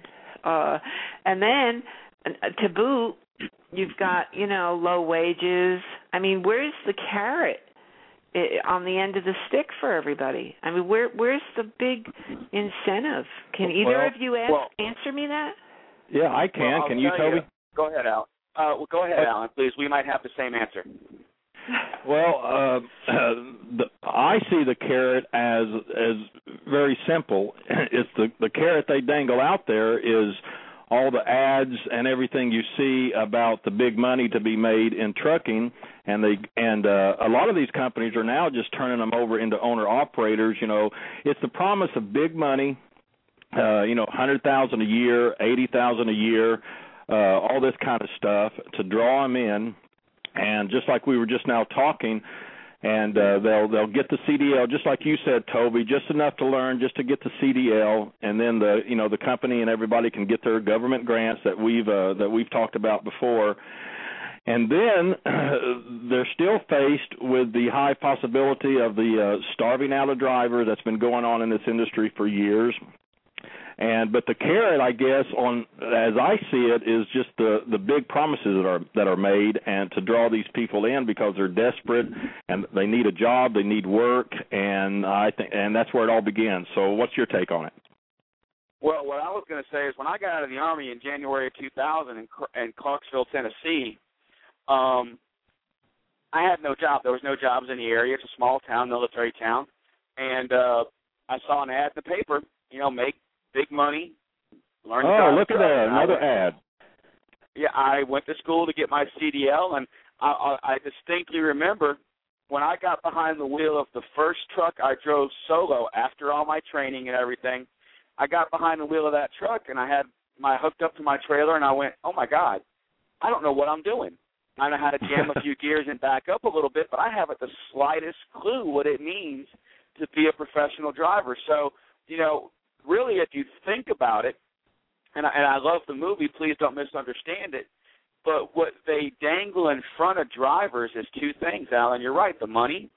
uh, and then uh, to boot, you've got you know low wages. I mean, where's the carrot? on the end of the stick for everybody. I mean, where where's the big incentive? Can either well, of you ask, well, answer me that? Yeah, I can. Well, can you, tell Toby? You. Go ahead, Al. Uh, well, go ahead, Uh, Allen, please. We might have the same answer. Well, uh, the, I see the carrot as as very simple. It's the the carrot they dangle out there is all the ads and everything you see about the big money to be made in trucking and they and uh, a lot of these companies are now just turning them over into owner operators you know it's the promise of big money uh you know 100,000 a year 80,000 a year uh all this kind of stuff to draw them in. And just like we were just now talking and uh they'll they'll get the CDL just like you said Toby just enough to learn just to get the CDL and then the you know the company and everybody can get their government grants that we've uh that we've talked about before. And then they're still faced with the high possibility of the uh starving out a driver that's been going on in this industry for years and but the carrot i guess on as i see it is just the the big promises that are that are made and to draw these people in because they're desperate and they need a job they need work and i think and that's where it all begins so what's your take on it Well, what I was going to say is when I got out of the army in January of 2000 in, in Clarksville, Tennessee, um, I had no job. There was no jobs in the area. It's a small town, military town, and uh, I saw an ad in the paper. You know, make big money, learn. to oh look at that another ad yeah, I went to school to get my CDL, and I, I, I distinctly remember when I got behind the wheel of the first truck I drove solo after all my training and everything. I got behind the wheel of that truck, and I had my hooked up to my trailer, and I went, "Oh my God, I don't know what I'm doing." I know how to jam a few gears and back up a little bit, but I haven't the slightest clue what it means to be a professional driver. So, you know, really, if you think about it, and I, and I love the movie. Please don't misunderstand it. But what they dangle in front of drivers is two things, Allen. You're right, the money,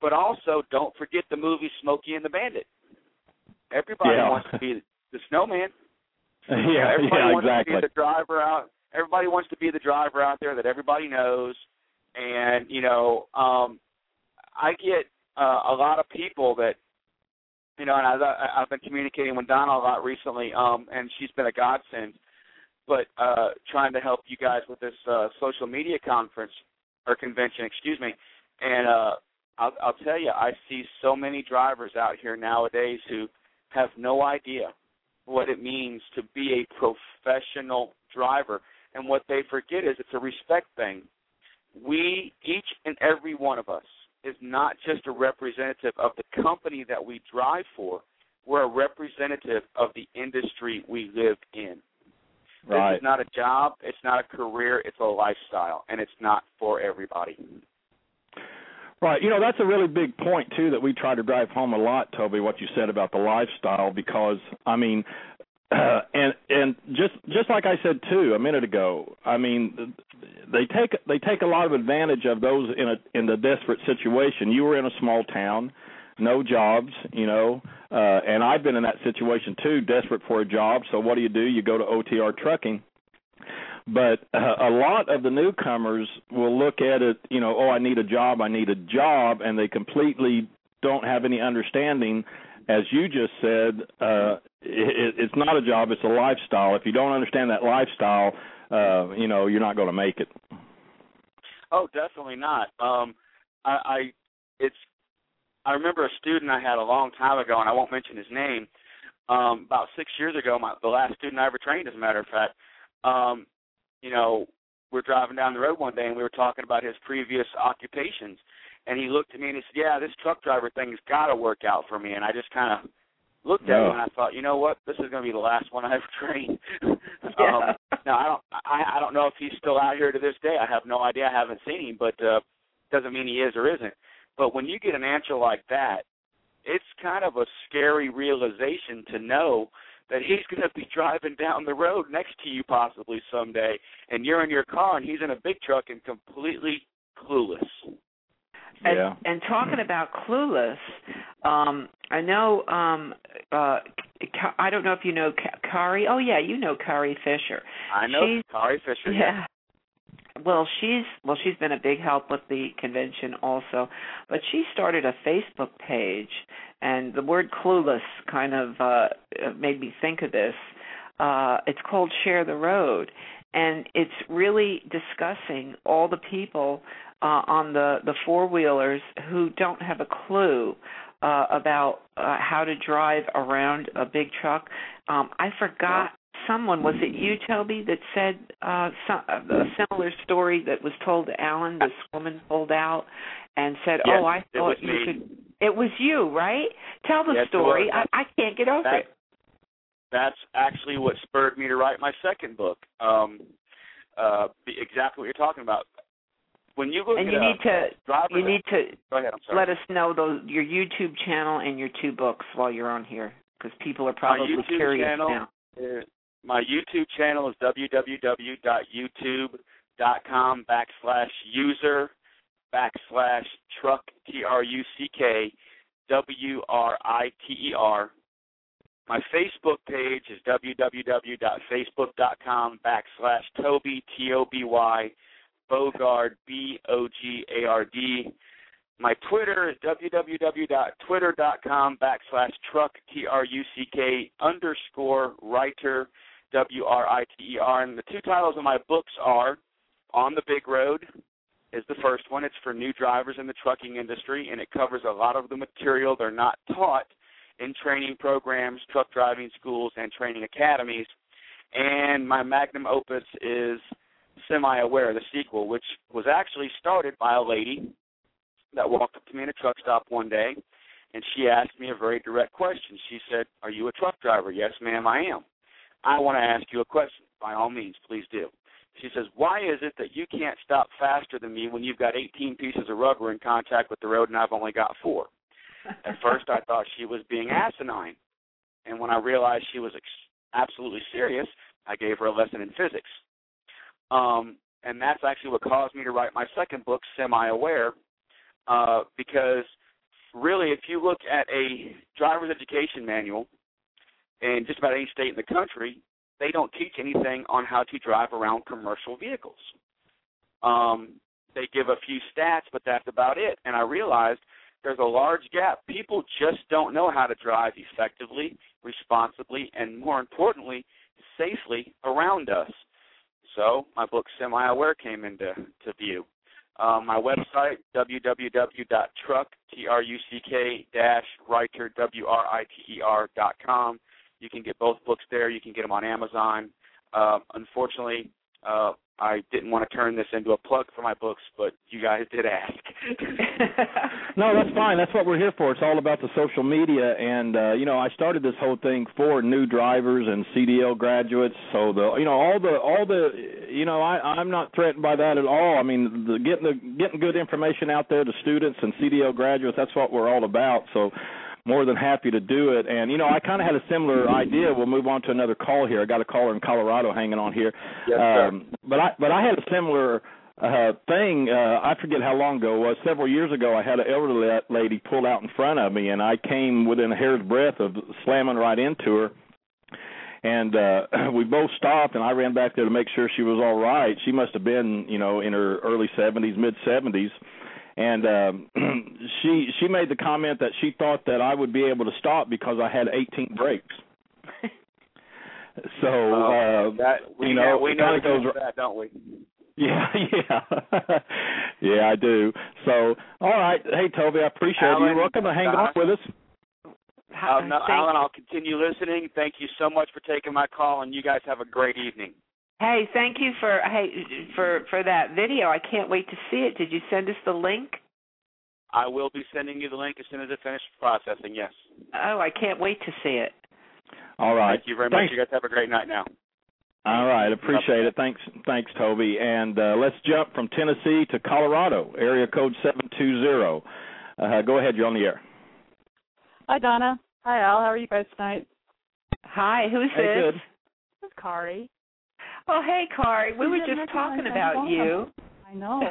but also don't forget the movie Smokey and the Bandit. Everybody Yeah. wants to be the snowman. yeah everybody yeah wants exactly to be the driver out. Everybody wants to be the driver out there that everybody knows. And you know, um, I get uh, a lot of people that you know, and I've, I've been communicating with Donna a lot recently, um, and she's been a godsend. But uh, trying to help you guys with this uh, social media conference or convention, excuse me, and uh, I'll, I'll tell you, I see so many drivers out here nowadays who have no idea what it means to be a professional driver, and what they forget is it's a respect thing. We, each and every one of us, is not just a representative of the company that we drive for. We're a representative of the industry we live in. right This is not a job, it's not a career, it's a lifestyle, and it's not for everybody. Right. You know, that's a really big point too that we try to drive home a lot, Toby, what you said about the lifestyle because I mean and and just just like I said too a minute ago, I mean they take they take a lot of advantage of those in a in the desperate situation. You were in a small town, no jobs, you know, uh and I've been in that situation too, desperate for a job. So what do you do? You go to OTR trucking but uh, a lot of the newcomers will look at it, you know, oh, I need a job, I need a job, and they completely don't have any understanding. As you just said, uh, it, it's not a job; it's a lifestyle. If you don't understand that lifestyle, uh, you know, you're not going to make it. Oh, definitely not. Um, I, I it's I remember a student I had a long time ago, and I won't mention his name. Um, about six years ago, my the last student I ever trained, as a matter of fact. Um, you know, we're driving down the road one day, and we were talking about his previous occupations, and he looked at me and he said, "Yeah, this truck driver thing has got to work out for me." And I just kind of looked at Yeah. him and I thought, you know what, this is going to be the last one I ever train. Yeah. um, now I don't, I, I don't know if he's still out here to this day. I have no idea. I haven't seen him, but uh, doesn't mean he is or isn't. But when you get an answer like that, it's kind of a scary realization to know that he's going to be driving down the road next to you possibly someday, and you're in your car and he's in a big truck and completely clueless. And, Yeah. and talking about clueless, um, I know. Um, uh, I don't know if you know Ka- Kari. Oh yeah, you know Kari Fisher. I know She's- Kari Fisher. Yeah. well, she's well, she's been a big help with the convention also, but she started a Facebook page, and the word "clueless" kind of uh made me think of this. Uh It's called "Share the Road," and it's really discussing all the people uh, on the the four wheelers who don't have a clue uh, about uh, how to drive around a big truck. Um, I forgot someone was it you Toby that said uh, some, a similar story that was told to Allen. This woman pulled out and said, Yes, "Oh, I thought you me. could." It was you, right? Tell the Yes, story. I, I can't get over That- it. That's actually what spurred me to write my second book. Um, uh, exactly what you're talking about. When you look And you need to you need to go ahead. Let us know those your YouTube channel and your two books while you're on here because people are probably my YouTube curious channel, now. uh, my YouTube channel is www.youtube.com backslash user backslash truck T R U C K W R I T E R. My Facebook page is www.facebook.com backslash Toby T O B Y Bogard B O G A R D. My Twitter is www.twitter.com backslash truck T R U C K underscore writer W R I T E R. And the two titles of my books are On the Big Road is the first one. It's for new drivers in the trucking industry, and it covers a lot of the material they're not taught in training programs, truck driving schools, and training academies. And my magnum opus is Semi Aware, the sequel, which was actually started by a lady that walked up to me in a truck stop one day, and she asked me a very direct question. She said, Are you a truck driver? Yes, ma'am, I am. I want to ask you a question. By all means, please do. She says, Why is it that you can't stop faster than me when you've got 18 pieces of rubber in contact with the road and I've only got four? At first, I thought she was being asinine. And when I realized she was ex- absolutely serious, I gave her a lesson in physics. Um, and that's actually what caused me to write my second book, Semi Aware, uh, because really, if you look at a driver's education manual in just about any state in the country, they don't teach anything on how to drive around commercial vehicles. Um, they give a few stats, but that's about it. And I realized there's a large gap. People just don't know how to drive effectively, responsibly, and more importantly, safely around us. So my book Semi Aware came into to view. Um, my website www.truck t r u c k dash writer w r i t e r dot com. You can get both books there. You can get them on Amazon. Uh, unfortunately, uh, I didn't want to turn this into a plug for my books, but you guys did ask. No, that's fine. That's what we're here for. It's all about the social media, and uh, you know, I started this whole thing for new drivers and CDL graduates. So the, you know, all the, all the, you know, I, I'm not threatened by that at all. I mean, the, getting the getting good information out there to students and CDL graduates. That's what we're all about. So more than happy to do it. And you know, I kind of had a similar idea. We'll move on to another call here. I got a caller in Colorado hanging on here. Yes, sir. um, but I but I had a similar uh thing uh I forget how long ago it was several years ago I had an elderly lady pull out in front of me and I came within a hair's breadth of slamming right into her and uh we both stopped and I ran back there to make sure she was all right she must have been you know in her early 70s mid 70s and um she she made the comment that she thought that I would be able to stop because I had 18 brakes so uh that we you know, know, we it know kinda goes that, don't we? yeah, yeah, yeah. I do. So, all right. Hey, Toby, I appreciate it. Allen, You're welcome to hang on Doc. with us. How- Um, no, Allen, I'll continue listening. Thank you so much for taking my call, and you guys have a great evening. Hey, thank you for hey for for that video. I can't wait to see it. Did you send us the link? I will be sending you the link as soon as it finishes processing. Yes. Oh, I can't wait to see it. All right. Thank you very much. Thanks. You guys have a great night now. All right. Appreciate it. Thanks, thanks, Toby. And uh, let's jump from Tennessee to Colorado, area code seven two zero. Uh, go ahead. You're on the air. Hi, Donna. Hi, Al. How are you guys tonight? Hi, who's Hey, this? good. This is Kari. Oh, hey, Kari. We You were just talking about you. I know.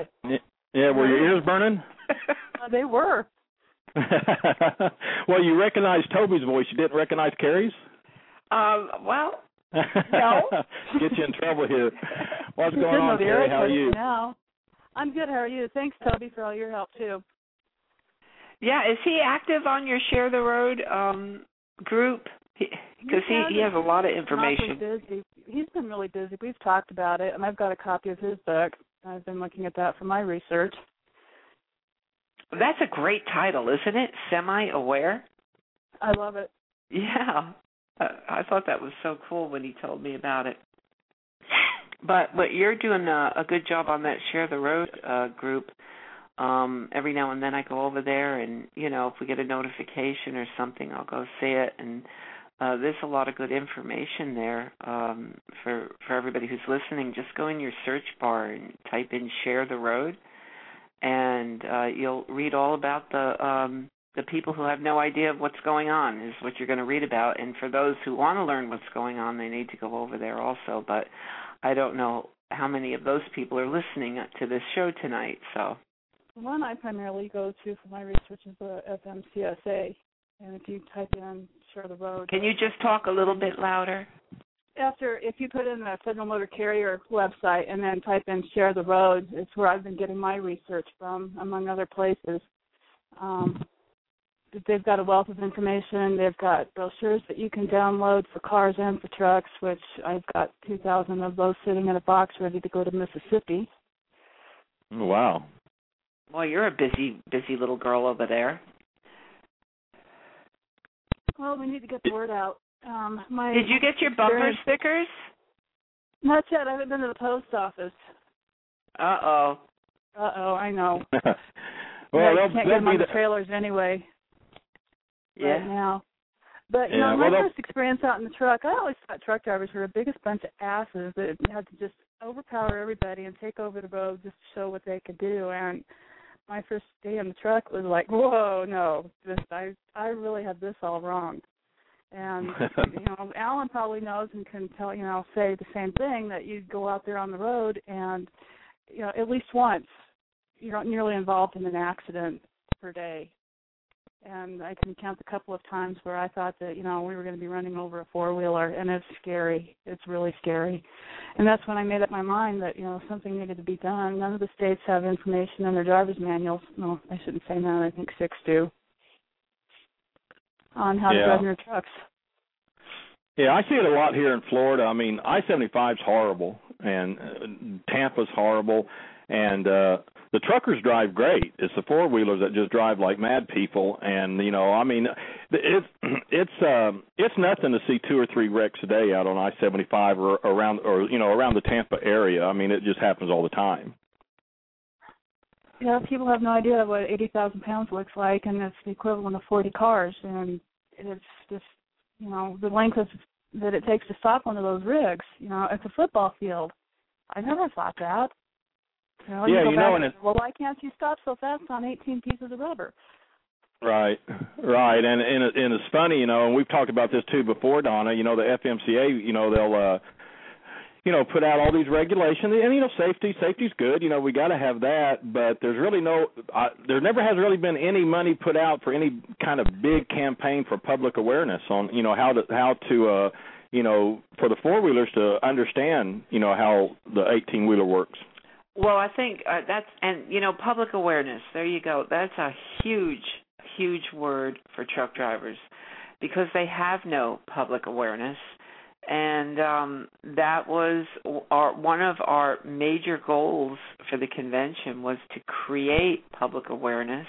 Yeah. Were your ears burning? Uh, they were. well, you recognized Toby's voice. You didn't recognize Kari's. um, well, No. Get you in trouble here. What's going on, Terry? How are you? Now. I'm good. How are you? Thanks, Toby, for all your help too. Yeah, is he active on your Share the Road um group? Because he, he, he has a lot of information. Busy. He's been really busy. We've talked about it, and I've got a copy of his book. I've been looking at that for my research. That's a great title, isn't it? Semi aware. I love it. Yeah, I thought that was so cool when he told me about it. But but you're doing a, a good job on that share the road uh, group. Um, every now and then I go over there, and you know if we get a notification or something, I'll go see it. And uh, there's a lot of good information there um, for for everybody who's listening. Just go in your search bar and type in "share the road," and uh, you'll read all about the um, the people who have no idea of what's going on is what you're going to read about. And for those who want to learn what's going on, they need to go over there also. But I don't know how many of those people are listening to this show tonight. So one I primarily go to for my research is the FMCSA, and if you type in "share the road," can you just talk a little bit louder? After, if you put in the Federal Motor Carrier website and then type in "share the road," it's where I've been getting my research from, among other places. Um, they've got a wealth of information. They've got brochures that you can download for cars and for trucks, which I've got 2,000 of those sitting in a box ready to go to Mississippi. Wow. Well, you're a busy, busy little girl over there. Well, we need to get the word out. Um, my Did you get your bumper stickers? Not yet. I haven't been to the post office. Uh oh. Uh oh. I know. well, yeah, they'll, you can't they'll get them on the the trailers anyway yeah. right now. But you yeah, know, my well, first experience out in the truck, I always thought truck drivers were the biggest bunch of asses that had to just overpower everybody and take over the road just to show what they could do. And my first day in the truck was like, whoa, no, this I I really had this all wrong. And you know, Allen probably knows and can tell you know say the same thing that you go out there on the road and you know at least once you're nearly involved in an accident per day and I can count a couple of times where I thought that you know we were going to be running over a four wheeler, and it's scary. It's really scary, and that's when I made up my mind that you know something needed to be done. None of the states have information in their driver's manuals. No, I shouldn't say none. I think six do on how yeah. to drive your trucks. Yeah, I see it a lot here in Florida. I mean, I seventy five is horrible, and uh, Tampa's horrible, and uh the truckers drive great. It's the four wheelers that just drive like mad people, and you know, I mean, it's it's um it's nothing to see two or three wrecks a day out on I seventy five or around or you know around the Tampa area. I mean, it just happens all the time. Yeah, people have no idea what eighty thousand pounds looks like, and it's the equivalent of forty cars, and it's just you know the length of that it takes to stop one of those rigs. You know, it's a football field. I never thought that. You know, yeah, you, you know, and it, well, why can't you stop so fast on 18 pieces of rubber? Right, right, and and and it's funny, you know, and we've talked about this too before, Donna. You know, the FMCA, you know, they'll. uh you know, put out all these regulations, and you know, safety, safety's good. You know, we got to have that, but there's really no, uh, there never has really been any money put out for any kind of big campaign for public awareness on, you know, how to how to, uh, you know, for the four wheelers to understand, you know, how the 18 wheeler works. Well, I think uh, that's and you know public awareness. There you go. That's a huge, huge word for truck drivers because they have no public awareness, and um, that was our one of our major goals for the convention was to create public awareness.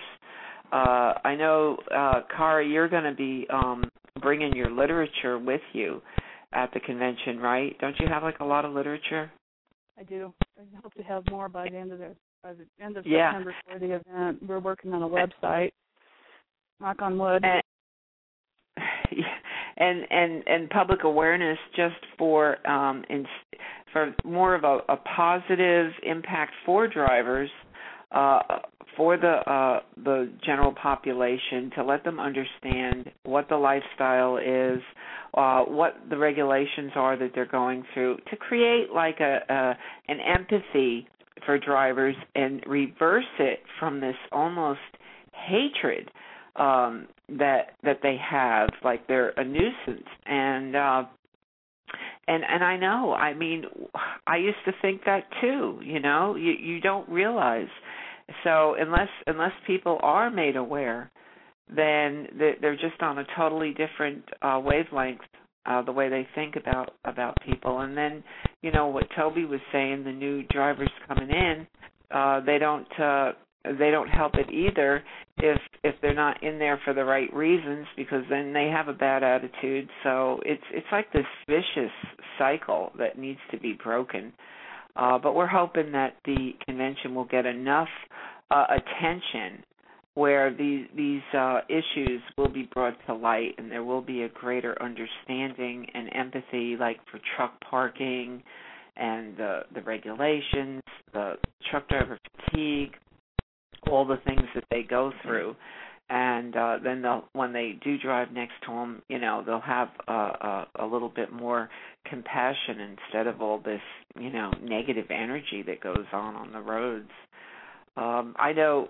Uh, I know, uh, Kara, you're going to be um, bringing your literature with you at the convention, right? Don't you have like a lot of literature? I do. I hope to have more by the end of the by the end of yeah. September for the event. We're working on a website. Knock on wood. And, and and and public awareness just for um in, for more of a, a positive impact for drivers uh for the uh the general population to let them understand what the lifestyle is uh, what the regulations are that they're going through to create like a, a an empathy for drivers and reverse it from this almost hatred um that that they have like they're a nuisance and uh and and I know. I mean, I used to think that too. You know, you you don't realize. So unless unless people are made aware, then they're just on a totally different uh, wavelength. Uh, the way they think about about people, and then you know what Toby was saying. The new drivers coming in, uh, they don't uh, they don't help it either if if they're not in there for the right reasons because then they have a bad attitude so it's it's like this vicious cycle that needs to be broken uh but we're hoping that the convention will get enough uh attention where these these uh issues will be brought to light and there will be a greater understanding and empathy like for truck parking and the the regulations the truck driver fatigue all the things that they go through and uh then they'll when they do drive next to them you know they'll have a, a a little bit more compassion instead of all this you know negative energy that goes on on the roads. Um i know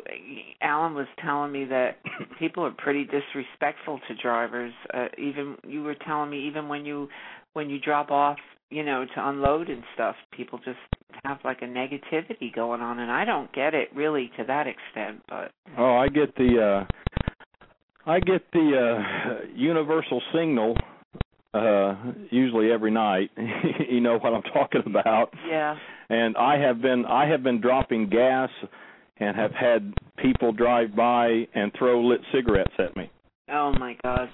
allen was telling me that people are pretty disrespectful to drivers uh, even you were telling me even when you when you drop off you know to unload and stuff people just have like a negativity going on and I don't get it really to that extent but oh I get the uh I get the uh universal signal uh usually every night. You know what I'm talking about. Yeah. And I have been I have been dropping gas and have had people drive by and throw lit cigarettes at me. Oh my god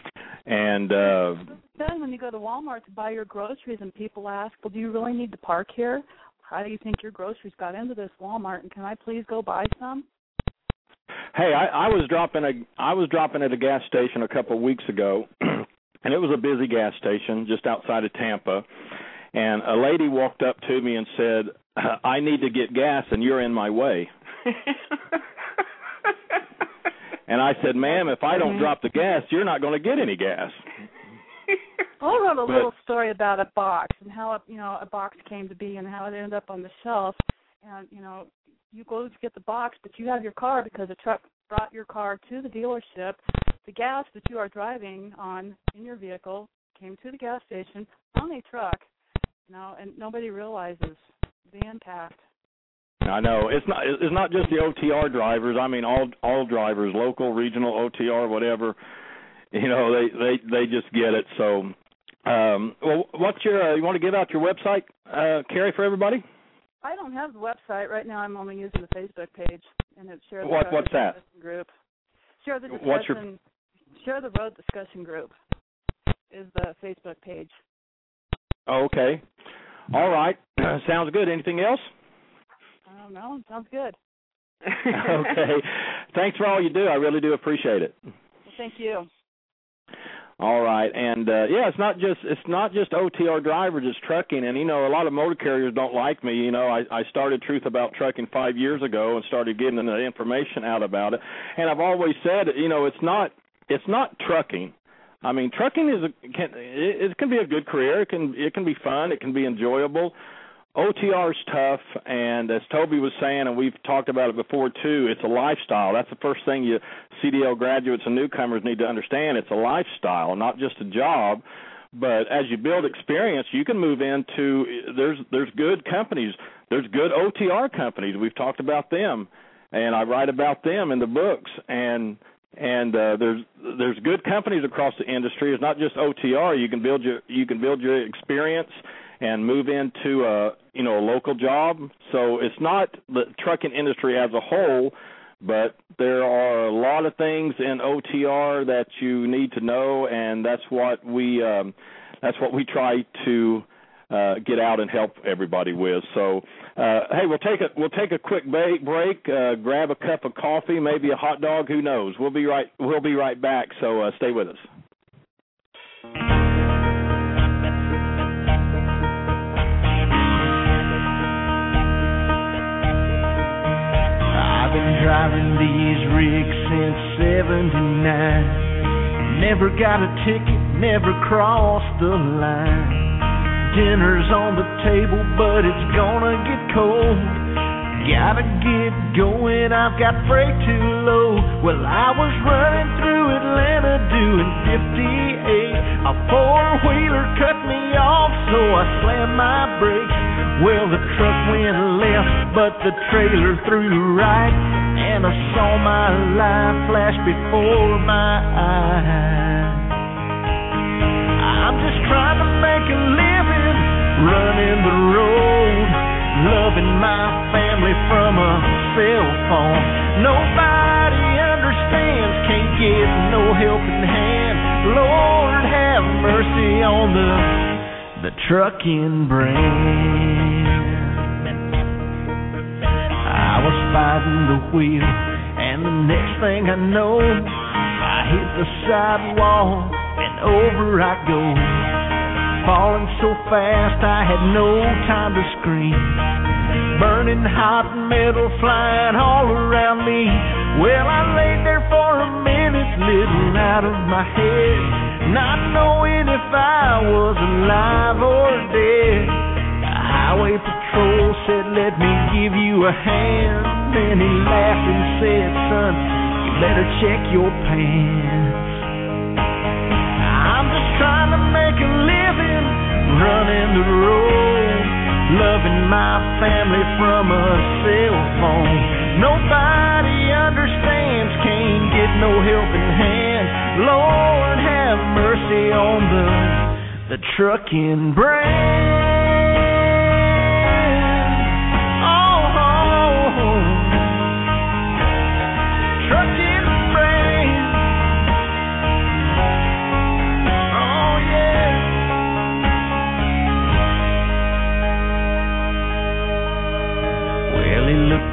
and uh then when you go to Walmart to buy your groceries and people ask, "Well, do you really need to park here?" how do you think your groceries got into this Walmart and can I please go buy some? Hey, I, I was dropping a I was dropping at a gas station a couple of weeks ago and it was a busy gas station just outside of Tampa and a lady walked up to me and said, "I need to get gas and you're in my way." and I said, "Ma'am, if I don't drop the gas, you're not going to get any gas." I wrote a but, little story about a box and how you know a box came to be and how it ended up on the shelf. And you know, you go to get the box, but you have your car because a truck brought your car to the dealership. The gas that you are driving on in your vehicle came to the gas station on a truck. You know, and nobody realizes the impact. I know it's not it's not just the OTR drivers. I mean all all drivers, local, regional, OTR, whatever. You know they they they just get it. So um, well, what's your? Uh, you want to give out your website, uh, Kari, for everybody? I don't have the website right now. I'm only using the Facebook page, and it's share the what, what's that? group. Share the discussion. What's your... Share the road discussion group is the Facebook page. Okay. All right. Sounds good. Anything else? Don't know. Sounds good. okay. Thanks for all you do. I really do appreciate it. Well, thank you. All right, and uh, yeah, it's not just it's not just OTR drivers, it's trucking, and you know a lot of motor carriers don't like me. You know, I I started Truth About Trucking five years ago and started getting the information out about it, and I've always said, you know, it's not it's not trucking. I mean, trucking is a can it, it can be a good career. It can it can be fun. It can be enjoyable. OTR is tough, and as Toby was saying, and we've talked about it before too, it's a lifestyle. That's the first thing you CDL graduates and newcomers need to understand. It's a lifestyle, not just a job. But as you build experience, you can move into there's there's good companies, there's good OTR companies. We've talked about them, and I write about them in the books. And and uh, there's there's good companies across the industry. It's not just OTR. You can build your you can build your experience and move into a you know a local job. So it's not the trucking industry as a whole, but there are a lot of things in OTR that you need to know, and that's what we um, that's what we try to uh, get out and help everybody with. So, uh, hey, we'll take a we'll take a quick break, uh, grab a cup of coffee, maybe a hot dog. Who knows? We'll be right we'll be right back. So uh, stay with us. Driving these rigs since 79. Never got a ticket, never crossed the line. Dinner's on the table, but it's gonna get cold. Gotta get going, I've got freight too low. Well, I was running through Atlanta doing 58. A four wheeler cut me off, so I slammed my brakes. Well, the truck went left, but the trailer threw right, and I saw my life flash before my eyes. I'm just trying to make a living, running the road, loving my family from a cell phone. Nobody understands, can't get no helping hand. Lord, have mercy on the the trucking brand. I was fighting the wheel, and the next thing I know, I hit the sidewalk and over I go. Falling so fast I had no time to scream. Burning hot metal flying all around me. Well, I laid there for a minute, little out of my head, not knowing if I was alive or dead. The highway patrol said, Let me give you a hand. Then he laughed and said, Son, you better check your pants. Running the road, loving my family from a cell phone. Nobody understands, can't get no helping hand. Lord, have mercy on the the trucking brand.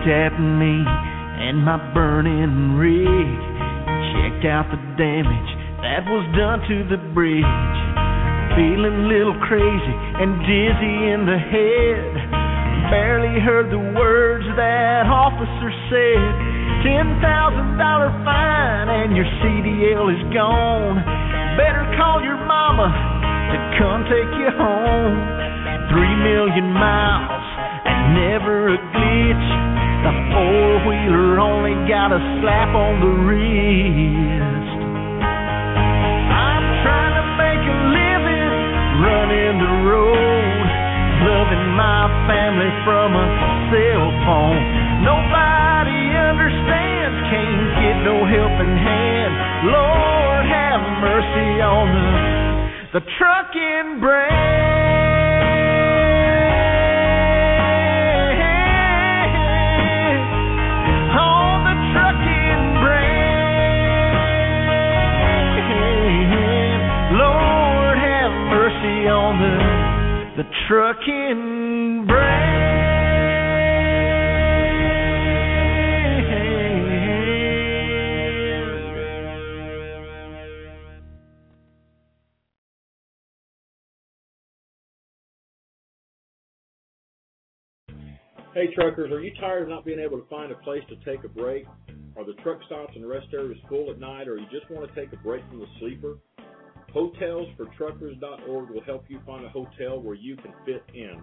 Looked at me and my burning rig, checked out the damage that was done to the bridge. Feeling a little crazy and dizzy in the head. Barely heard the words that officer said. Ten thousand dollar fine and your CDL is gone. Better call your mama to come take you home. Three million miles and never a glitch. The four wheeler only got a slap on the wrist. I'm trying to make a living, running the road, loving my family from a cell phone. Nobody understands, can't get no helping hand. Lord, have mercy on the the trucking brand. Trucking. Hey truckers, are you tired of not being able to find a place to take a break? Are the truck stops and rest areas full at night or you just want to take a break from the sleeper? Hotelsfortruckers.org will help you find a hotel where you can fit in.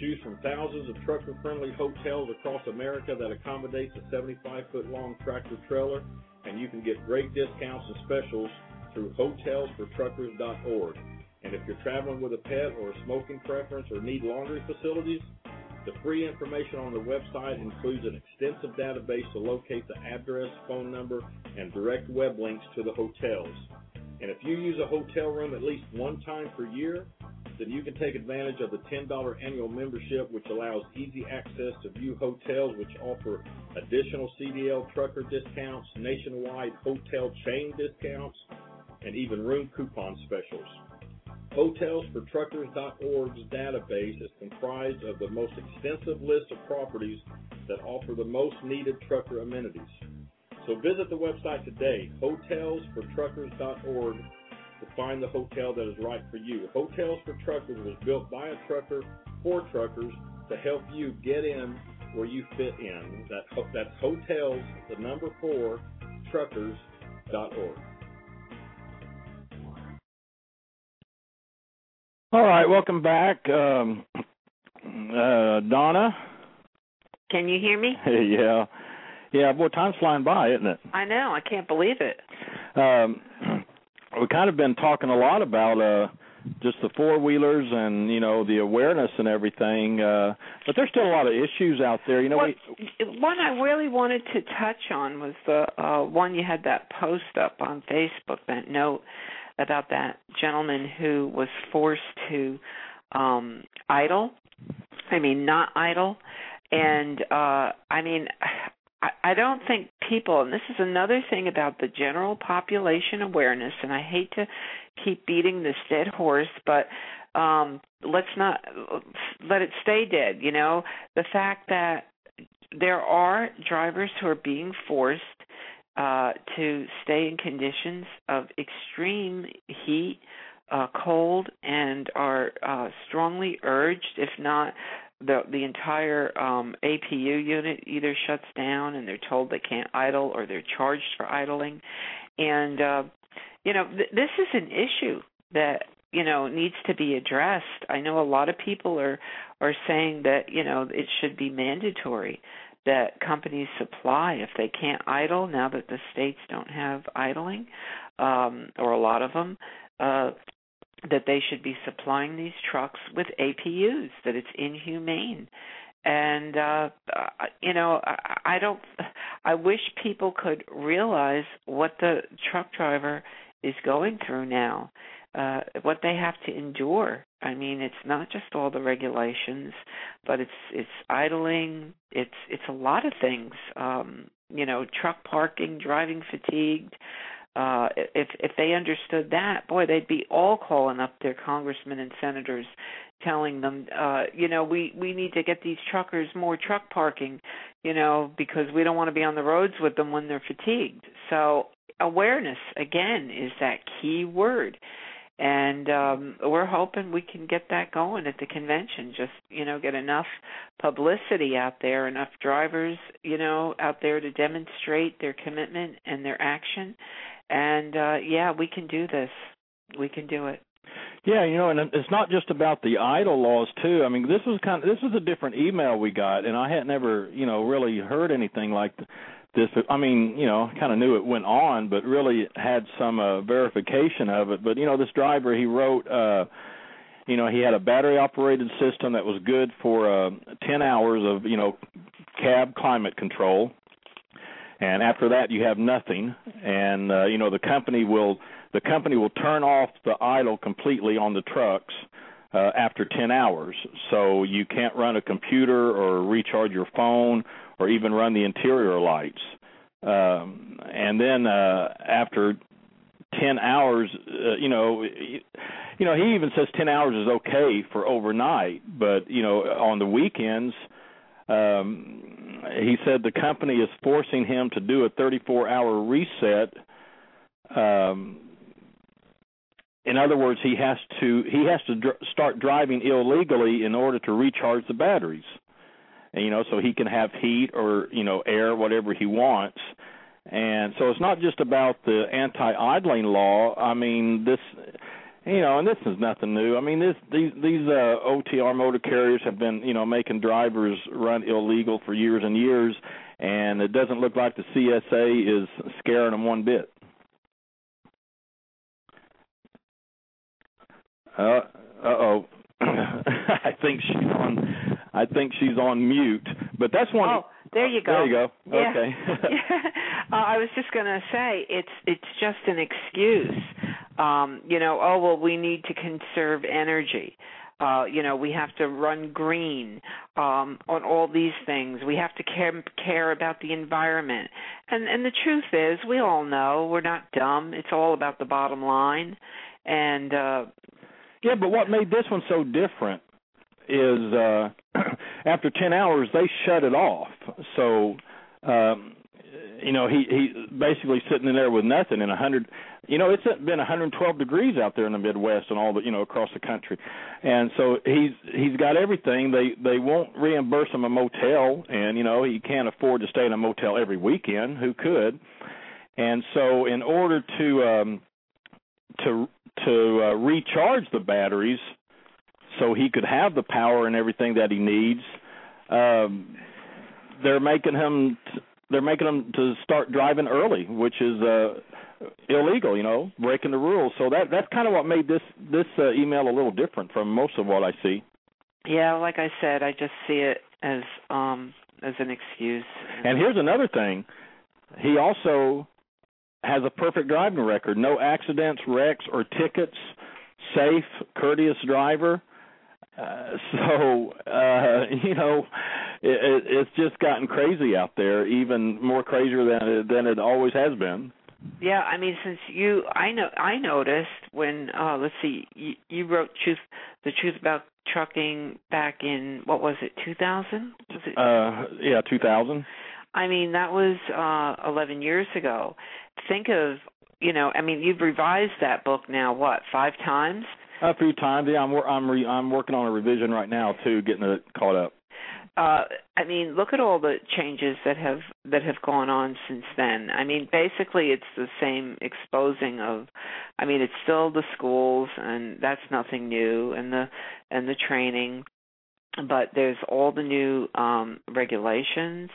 Choose from thousands of trucker friendly hotels across America that accommodates a 75 foot long tractor trailer, and you can get great discounts and specials through hotelsfortruckers.org. And if you're traveling with a pet or a smoking preference or need laundry facilities, the free information on the website includes an extensive database to locate the address, phone number, and direct web links to the hotels. And if you use a hotel room at least one time per year, then you can take advantage of the $10 annual membership, which allows easy access to view hotels which offer additional CDL trucker discounts, nationwide hotel chain discounts, and even room coupon specials. Hotelsfortruckers.org's database is comprised of the most extensive list of properties that offer the most needed trucker amenities. So visit the website today, hotelsfortruckers.org, to find the hotel that is right for you. Hotels for Truckers was built by a trucker for truckers to help you get in where you fit in. That, that's hotels, the number four, truckers.org. All right, welcome back, um, uh, Donna. Can you hear me? yeah, yeah. Boy, time's flying by, isn't it? I know. I can't believe it. Um, we've kind of been talking a lot about uh, just the four wheelers and you know the awareness and everything. Uh, but there's still a lot of issues out there. You know, what, we, one I really wanted to touch on was the uh, one you had that post up on Facebook, that note about that gentleman who was forced to um idle. I mean, not idle. And uh I mean, I, don't think people, and this is another thing about the general population awareness, and I hate to keep beating this dead horse, but um let's not let it stay dead, you know. The fact that there are drivers who are being forced uh to stay in conditions of extreme heat, uh cold and are uh strongly urged if not the the entire um APU unit either shuts down and they're told they can't idle or they're charged for idling. And uh you know th- this is an issue that you know needs to be addressed. I know a lot of people are are saying that you know it should be mandatory that companies supply if they can't idle now that the states don't have idling um or a lot of them. Uh that they should be supplying these trucks with APUs, that it's inhumane. And uh you know, I, I don't I wish people could realize what the truck driver is going through now, uh what they have to endure. I mean, it's not just all the regulations, but it's it's idling, it's it's a lot of things. Um, you know, truck parking, driving fatigued, uh if if they understood that boy they'd be all calling up their congressmen and senators telling them uh you know we we need to get these truckers more truck parking you know because we don't want to be on the roads with them when they're fatigued. So awareness again is that key word. And um we're hoping we can get that going at the convention. Just you know get enough publicity out there enough drivers you know out there to demonstrate their commitment and their action and uh yeah we can do this we can do it yeah, you know, and it's not just about the idle laws too. I mean, this was kind of this was a different email we got, and I had never, you know, really heard anything like this. I mean, you know, kind of knew it went on, but really had some uh, verification of it. But you know, this driver he wrote, uh, you know, he had a battery operated system that was good for uh, 10 hours of you know cab climate control and after that you have nothing. And uh, you know the company will the company will turn off the idle completely on the trucks uh, after 10 hours. So you can't run a computer or recharge your phone or even run the interior lights. Um and then uh after 10 hours uh, you know you know he even says 10 hours is okay for overnight. But you know on the weekends um he said the company is forcing him to do a 34 hour reset. Um in other words he has to he has to dr- start driving illegally in order to recharge the batteries. And you know so he can have heat or you know air whatever he wants. And so it's not just about the anti idling law. I mean this you know, and this is nothing new. I mean, this these these uh, OTR motor carriers have been you know making drivers run illegal for years and years, and it doesn't look like the CSA is scaring them one bit. Uh oh. I think she's on. I think she's on mute. But that's one. Oh, there you go. There you go. Yeah. Okay. uh, I was just going to say it's it's just an excuse. Um, you know, oh well, we need to conserve energy. Uh, you know, we have to run green um, on all these things. We have to care care about the environment. And and the truth is, we all know we're not dumb. It's all about the bottom line. And uh yeah, but what made this one so different is uh after 10 hours they shut it off. So um you know, he he basically sitting in there with nothing in a 100 you know, it's been 112 degrees out there in the Midwest and all the, you know, across the country. And so he's he's got everything. They they won't reimburse him a motel and you know, he can't afford to stay in a motel every weekend. Who could? And so in order to um to to uh, recharge the batteries so he could have the power and everything that he needs. Um, they're making him t- they're making them to start driving early, which is uh illegal, you know, breaking the rules. So that that's kind of what made this this uh, email a little different from most of what I see. Yeah, like I said, I just see it as um as an excuse. And here's another thing. He also has a perfect driving record. No accidents, wrecks, or tickets. Safe, courteous driver. Uh, so uh, you know, it, it's just gotten crazy out there, even more crazier than than it always has been. Yeah, I mean, since you, I know, I noticed when, uh let's see, you, you wrote truth, the truth about trucking back in what was it, 2000? Was it? Uh, yeah, 2000. I mean, that was uh 11 years ago. Think of, you know, I mean, you've revised that book now what, 5 times? A few times. Yeah, I'm I'm re, I'm working on a revision right now too, getting it caught up. Uh I mean, look at all the changes that have that have gone on since then. I mean, basically it's the same exposing of I mean, it's still the schools and that's nothing new and the and the training but there's all the new um regulations.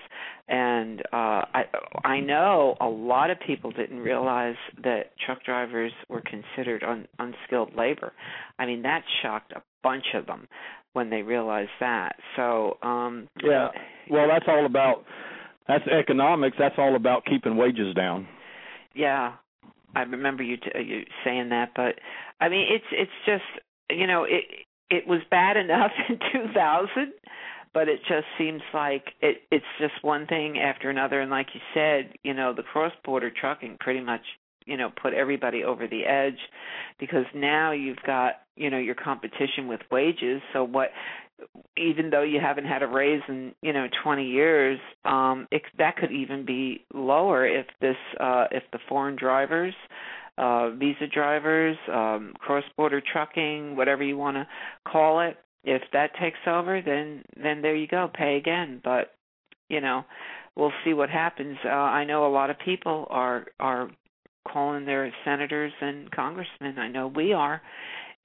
And uh i i know a lot of people didn't realize that truck drivers were considered un, unskilled labor. I mean that shocked a bunch of them when they realized that. So um yeah. Well that's all about that's economics. That's all about keeping wages down. Yeah. I remember you, t- you saying that but i mean it's it's just you know it it was bad enough in 2000 but it just seems like it it's just one thing after another. And like you said you know the cross border trucking pretty much you know put everybody over the edge because now you've got you know your competition with wages. So what even though you haven't had a raise in you know 20 years um it that could even be lower if this uh if the foreign drivers uh, visa drivers, um, cross-border trucking, whatever you want to call it. If that takes over, then then there you go, pay again. But you know, we'll see what happens. Uh, I know a lot of people are are calling their senators and congressmen. I know we are,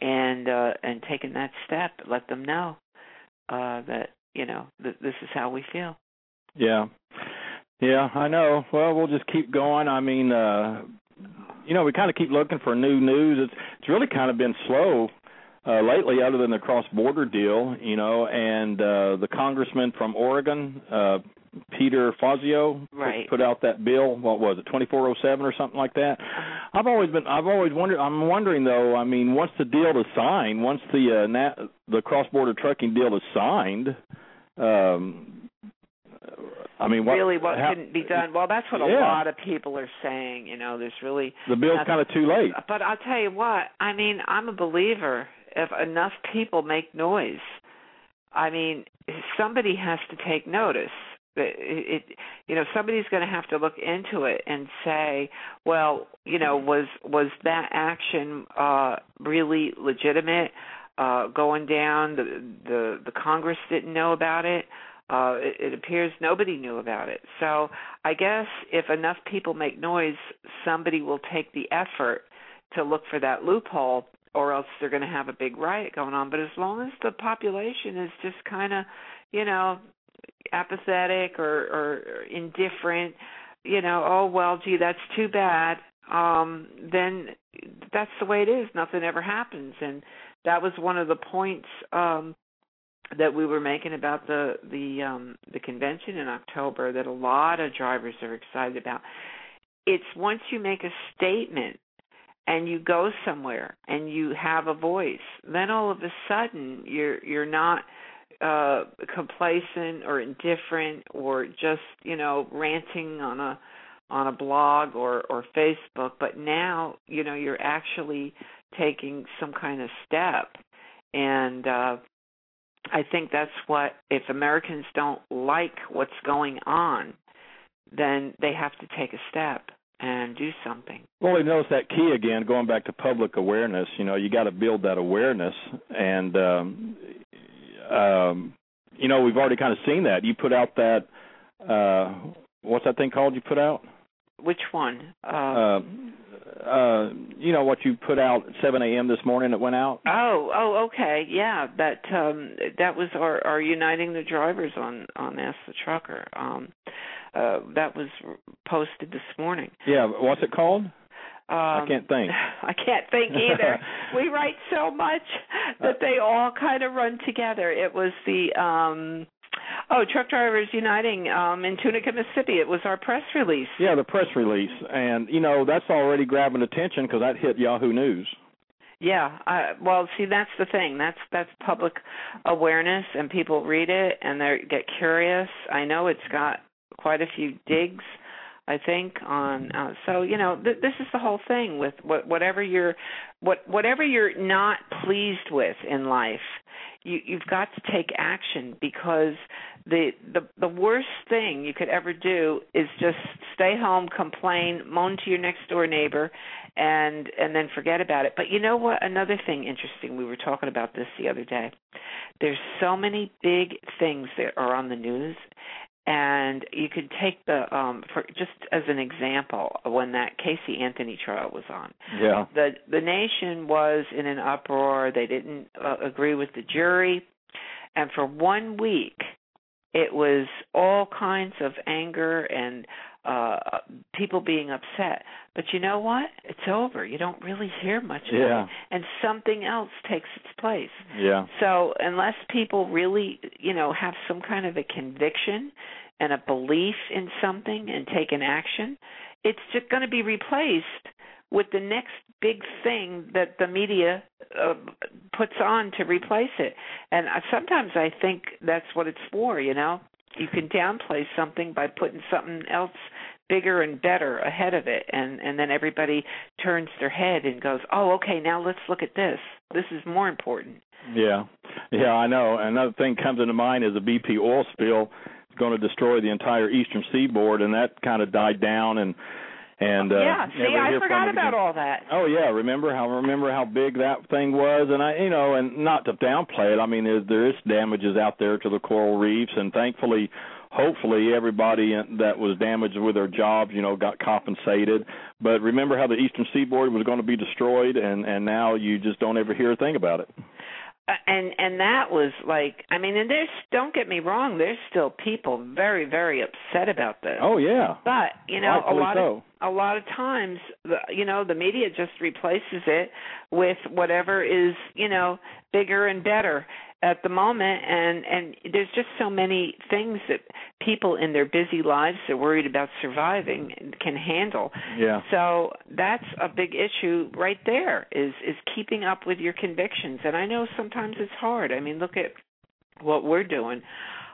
and uh, and taking that step. Let them know uh, that you know th- this is how we feel. Yeah. Yeah, I know. Well, we'll just keep going. I mean, uh you know, we kind of keep looking for new news. It's it's really kind of been slow uh, lately, other than the cross-border deal, you know, and uh, the congressman from Oregon, uh, Peter Fazio, right. put out that bill. What was it, 2407 or something like that? I've always been, I've always wondered. I'm wondering though. I mean, once the deal is signed, once the uh, nat, the cross-border trucking deal is signed, um, I mean, what, really, what how, couldn't be done? Well, that's what a lot of people are saying. You know, there's really the bill's kind of too late. But I'll tell you what. I mean, I'm a believer. If enough people make noise, I mean, somebody has to take notice. It, it you know, somebody's going to have to look into it and say, well, you know, was was that action uh really legitimate? Uh going down the the the Congress didn't know about it uh, it, it appears nobody knew about it. So I guess if enough people make noise, somebody will take the effort to look for that loophole, or else they're going to have a big riot going on. But as long as the population is just kind of, you know, apathetic or, or indifferent, you know, oh well, gee, that's too bad. Um, then that's the way it is. Nothing ever happens, and that was one of the points um, that we were making about the the um the convention in October that a lot of drivers are excited about. It's once you make a statement and you go somewhere and you have a voice, then all of a sudden you're you're not uh complacent or indifferent or just, you know, ranting on a on a blog or or Facebook, but now, you know, you're actually taking some kind of step and uh I think that's what if Americans don't like what's going on, then they have to take a step and do something. Well, you notice that key again, going back to public awareness. You know, you got to build that awareness, and um, um, you know, we've already kind of seen that. You put out that uh, what's that thing called? You put out which one? Uh, uh, you know what you put out at 7 a.m. this morning that went out. Oh, oh, okay, yeah. That um, that was our, our uniting the drivers on on Ask the Trucker. Um, uh, that was posted this morning. Yeah, what's it called? Um, I can't think. I can't think either. we write so much that they all kind of run together. It was the um Oh, Truck Drivers Uniting um, in Tunica, Mississippi. It was our press release. Yeah, the press release, and you know that's already grabbing attention because that hit Yahoo News. Yeah, uh, well, see, that's the thing. That's that's public awareness, and people read it and they get curious. I know it's got quite a few digs. I think on uh, so you know th- this is the whole thing with what, whatever you're what whatever you're not pleased with in life you you've got to take action because the the the worst thing you could ever do is just stay home complain moan to your next door neighbor and and then forget about it. But you know what? Another thing interesting we were talking about this the other day. There's so many big things that are on the news and you could take the um for just as an example when that Casey Anthony trial was on. Yeah. The the nation was in an uproar. They didn't uh, agree with the jury, and for one week it was all kinds of anger and uh people being upset. But you know what? It's over. You don't really hear much yeah. of it and something else takes its place. Yeah. So unless people really, you know, have some kind of a conviction and a belief in something and take an action, it's just going to be replaced with the next big thing that the media uh, puts on to replace it. And sometimes I think that's what it's for, you know. You can downplay something by putting something else bigger and better ahead of it and and then everybody turns their head and goes, "Oh, okay, now let's look at this. This is more important." Yeah. Yeah, I know. Another thing comes into mind is the BP oil spill going to destroy the entire eastern seaboard and that kind of died down and and uh yeah see i forgot about all that oh yeah remember how remember how big that thing was and i you know and not to downplay it i mean there, there is damages out there to the coral reefs and thankfully hopefully everybody that was damaged with their jobs you know got compensated. But remember how the eastern seaboard was going to be destroyed and and now you just don't ever hear a thing about it. Uh, and and that was like i mean and there's don't get me wrong there's still people very very upset about this. Oh yeah. But you know Rightfully a lot so. of a lot of times the you know the media just replaces it with whatever is you know bigger and better at the moment and and there's just so many things that people in their busy lives are worried about surviving can handle. Yeah. So that's a big issue right there is is keeping up with your convictions. And i know sometimes it's hard. I mean look at what we're doing.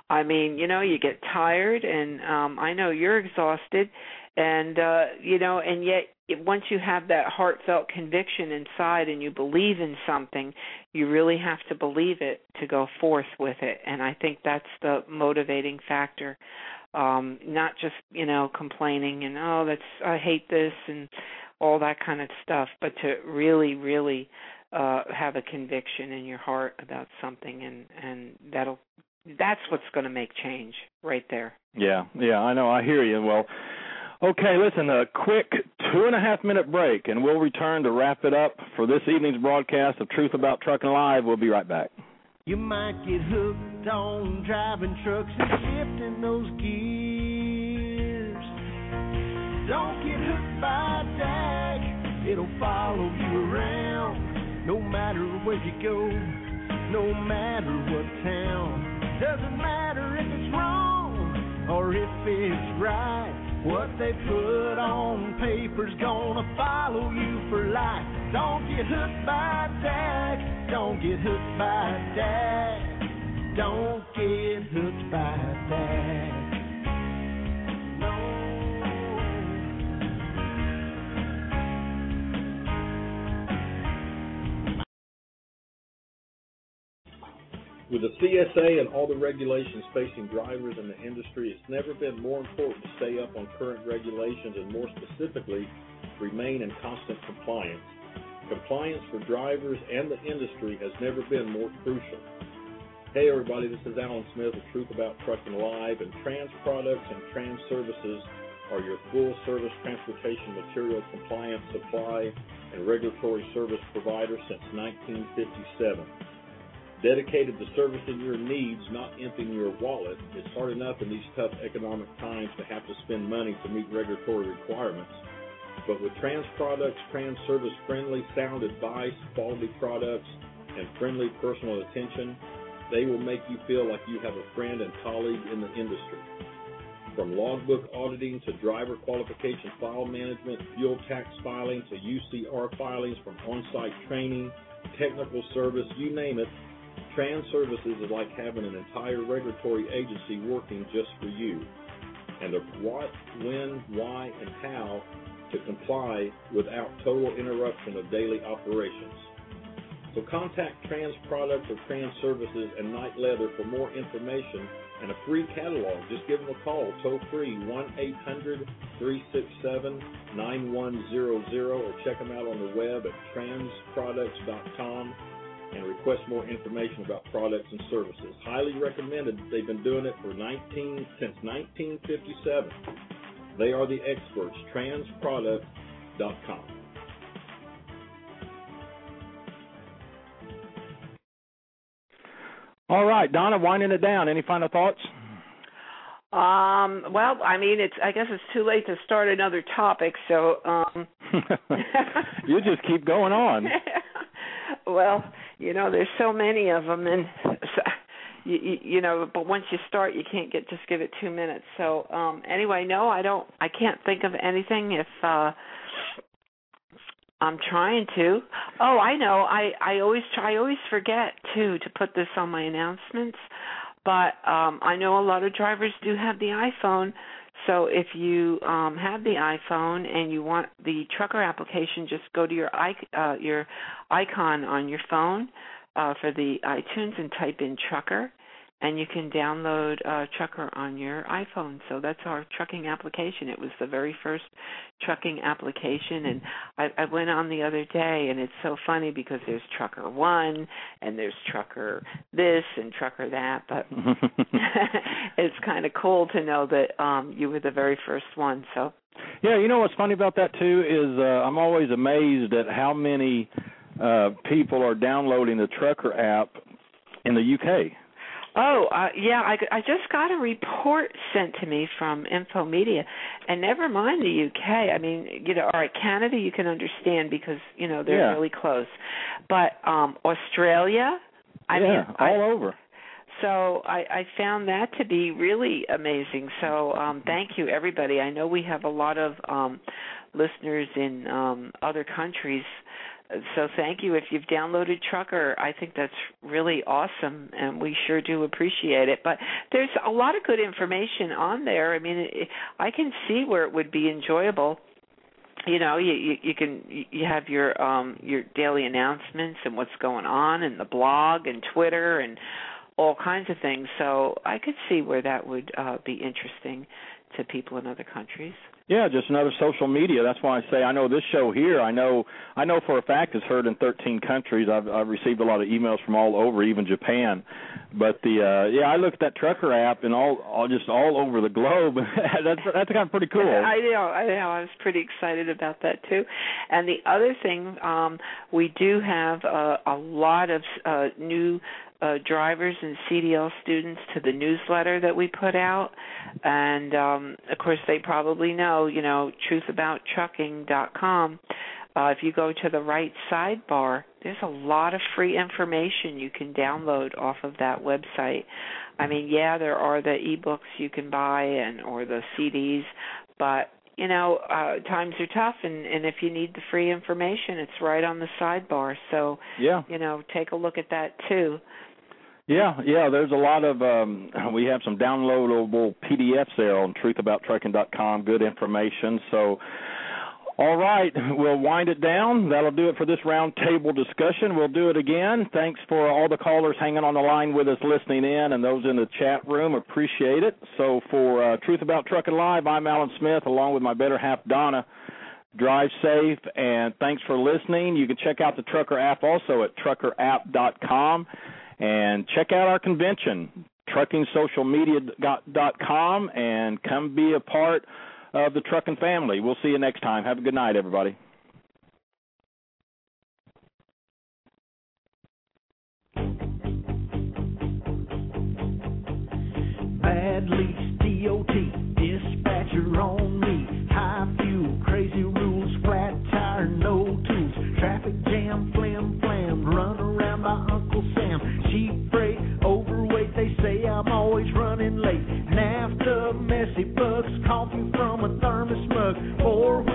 I mean you know you get tired and um i know you're exhausted and uh you know and yet once you have that heartfelt conviction inside and you believe in something you really have to believe it to go forth with it. And i think that's the motivating factor. Um not just you know complaining and oh that's i hate this and all that kind of stuff but to really really uh have a conviction in your heart about something and and that'll that's what's going to make change right there. Yeah. Yeah i know. I hear you. Well Okay, listen, a quick two and a half minute break, and we'll return to wrap it up for this evening's broadcast of Truth About Trucking Live. We'll be right back. You might get hooked on driving trucks and shifting those gears. Don't get hooked by DAC, it'll follow you around. No matter where you go, no matter what town. Doesn't matter if it's wrong or if it's right. What they put on paper's gonna follow you for life. Don't get hooked by DAC. Don't get hooked by DAC. Don't get hooked by DAC. With the CSA and all the regulations facing drivers in the industry, it's never been more important to stay up on current regulations and more specifically, remain in constant compliance. Compliance for drivers and the industry has never been more crucial. Hey everybody, this is Allen Smith of Truth About Trucking Live and Trans Products and Trans Services are your full service transportation material compliance supply and regulatory service provider since 1957. Dedicated to servicing your needs, not emptying your wallet, it's hard enough in these tough economic times to have to spend money to meet regulatory requirements. But with Trans Products, Trans Service friendly, sound advice, quality products, and friendly personal attention, they will make you feel like you have a friend and colleague in the industry. From logbook auditing to driver qualification file management, fuel tax filing to UCR filings, from on site training, technical service, you name it, Trans Services is like having an entire regulatory agency working just for you. And the what, when, why, and how to comply without total interruption of daily operations. So contact Trans Products or Trans Services and Night Leather for more information and a free catalog. Just give them a call, toll free, 1 800 367 9100, or check them out on the web at transproducts.com and request more information about products and services. Highly recommended. They've been doing it for 19 since 1957. They are the experts. Transproduct.com. All right, Donna, winding it down. Any final thoughts? Um, well, I mean, it's. I guess it's too late to start another topic, so. um You just keep going on. well, you know, there's so many of them, and so, you, you, know, but once you start, you can't get just give it two minutes. So, um anyway, no, I don't. I can't think of anything. If uh I'm trying to. Oh, I know. I I always try. I always forget too to put this on my announcements. But um I know a lot of drivers do have the iPhone. So if you um have the iPhone and you want the trucker application, just go to your uh your icon on your phone uh for the iTunes and type in trucker and you can download uh, Trucker on your iPhone. So that's our trucking application. It was the very first trucking application, and I, I went on the other day, and it's so funny because there's Trucker One, and there's Trucker this and Trucker that, but it's kind of cool to know that um, you were the very first one. So. Yeah, you know what's funny about that too is uh, I'm always amazed at how many uh people are downloading the Trucker app in the UK. Oh, uh, yeah, I, I just got a report sent to me from Infomedia, and never mind the UK. I mean, you know, all right, Canada you can understand because you know they're Yeah. really close, but um Australia, I yeah, mean, I, all over. so I, I found that to be really amazing. So um, thank you, everybody. I know we have a lot of um, listeners in um, other countries. So thank you if you've downloaded Trucker. I think that's really awesome, and we sure do appreciate it. But there's a lot of good information on there. I mean, I can see where it would be enjoyable you know you, you you can you have your um your daily announcements and what's going on and the blog and twitter and all kinds of things so i could see where that would uh be interesting to people in other countries Yeah, just another social media. That's why I say I know this show here. I know I know for a fact it's heard in 13 countries. I've I've received a lot of emails from all over, even Japan. But the uh yeah, I looked at that Trucker app and all, all just all over the globe. that's that's kind of pretty cool. I know, I know. I was pretty excited about that too. And the other thing, um, we do have uh, a lot of uh, new uh, drivers and CDL students to the newsletter that we put out. And um, of course, they probably know, you know, truthabouttrucking.com. Uh, if you go to the right sidebar, there's a lot of free information you can download off of that website. I mean, yeah, there are the ebooks you can buy and or the CDs, but you know, uh times are tough and and if you need the free information, it's right on the sidebar. So, Yeah. you know, take a look at that too. Yeah, yeah, there's a lot of um we have some downloadable PDFs there on truthabouttrucking.com, good information. So all right, we'll wind it down. That'll do it for this roundtable discussion. We'll do it again. Thanks for all the callers hanging on the line with us, listening in, and those in the chat room. Appreciate it. So for uh, Truth About Trucking Live, I'm Allen Smith, along with my better half, Donna. Drive safe, and thanks for listening. You can check out the Trucker app also at truckerapp.com, and check out our convention, truckingsocialmedia.com, and come be a part of the trucking family. We'll see you next time. Have a good night, everybody. Badly DOT, dispatcher on me. High fuel, crazy rules, flat tire, no tools, traffic jam, flim more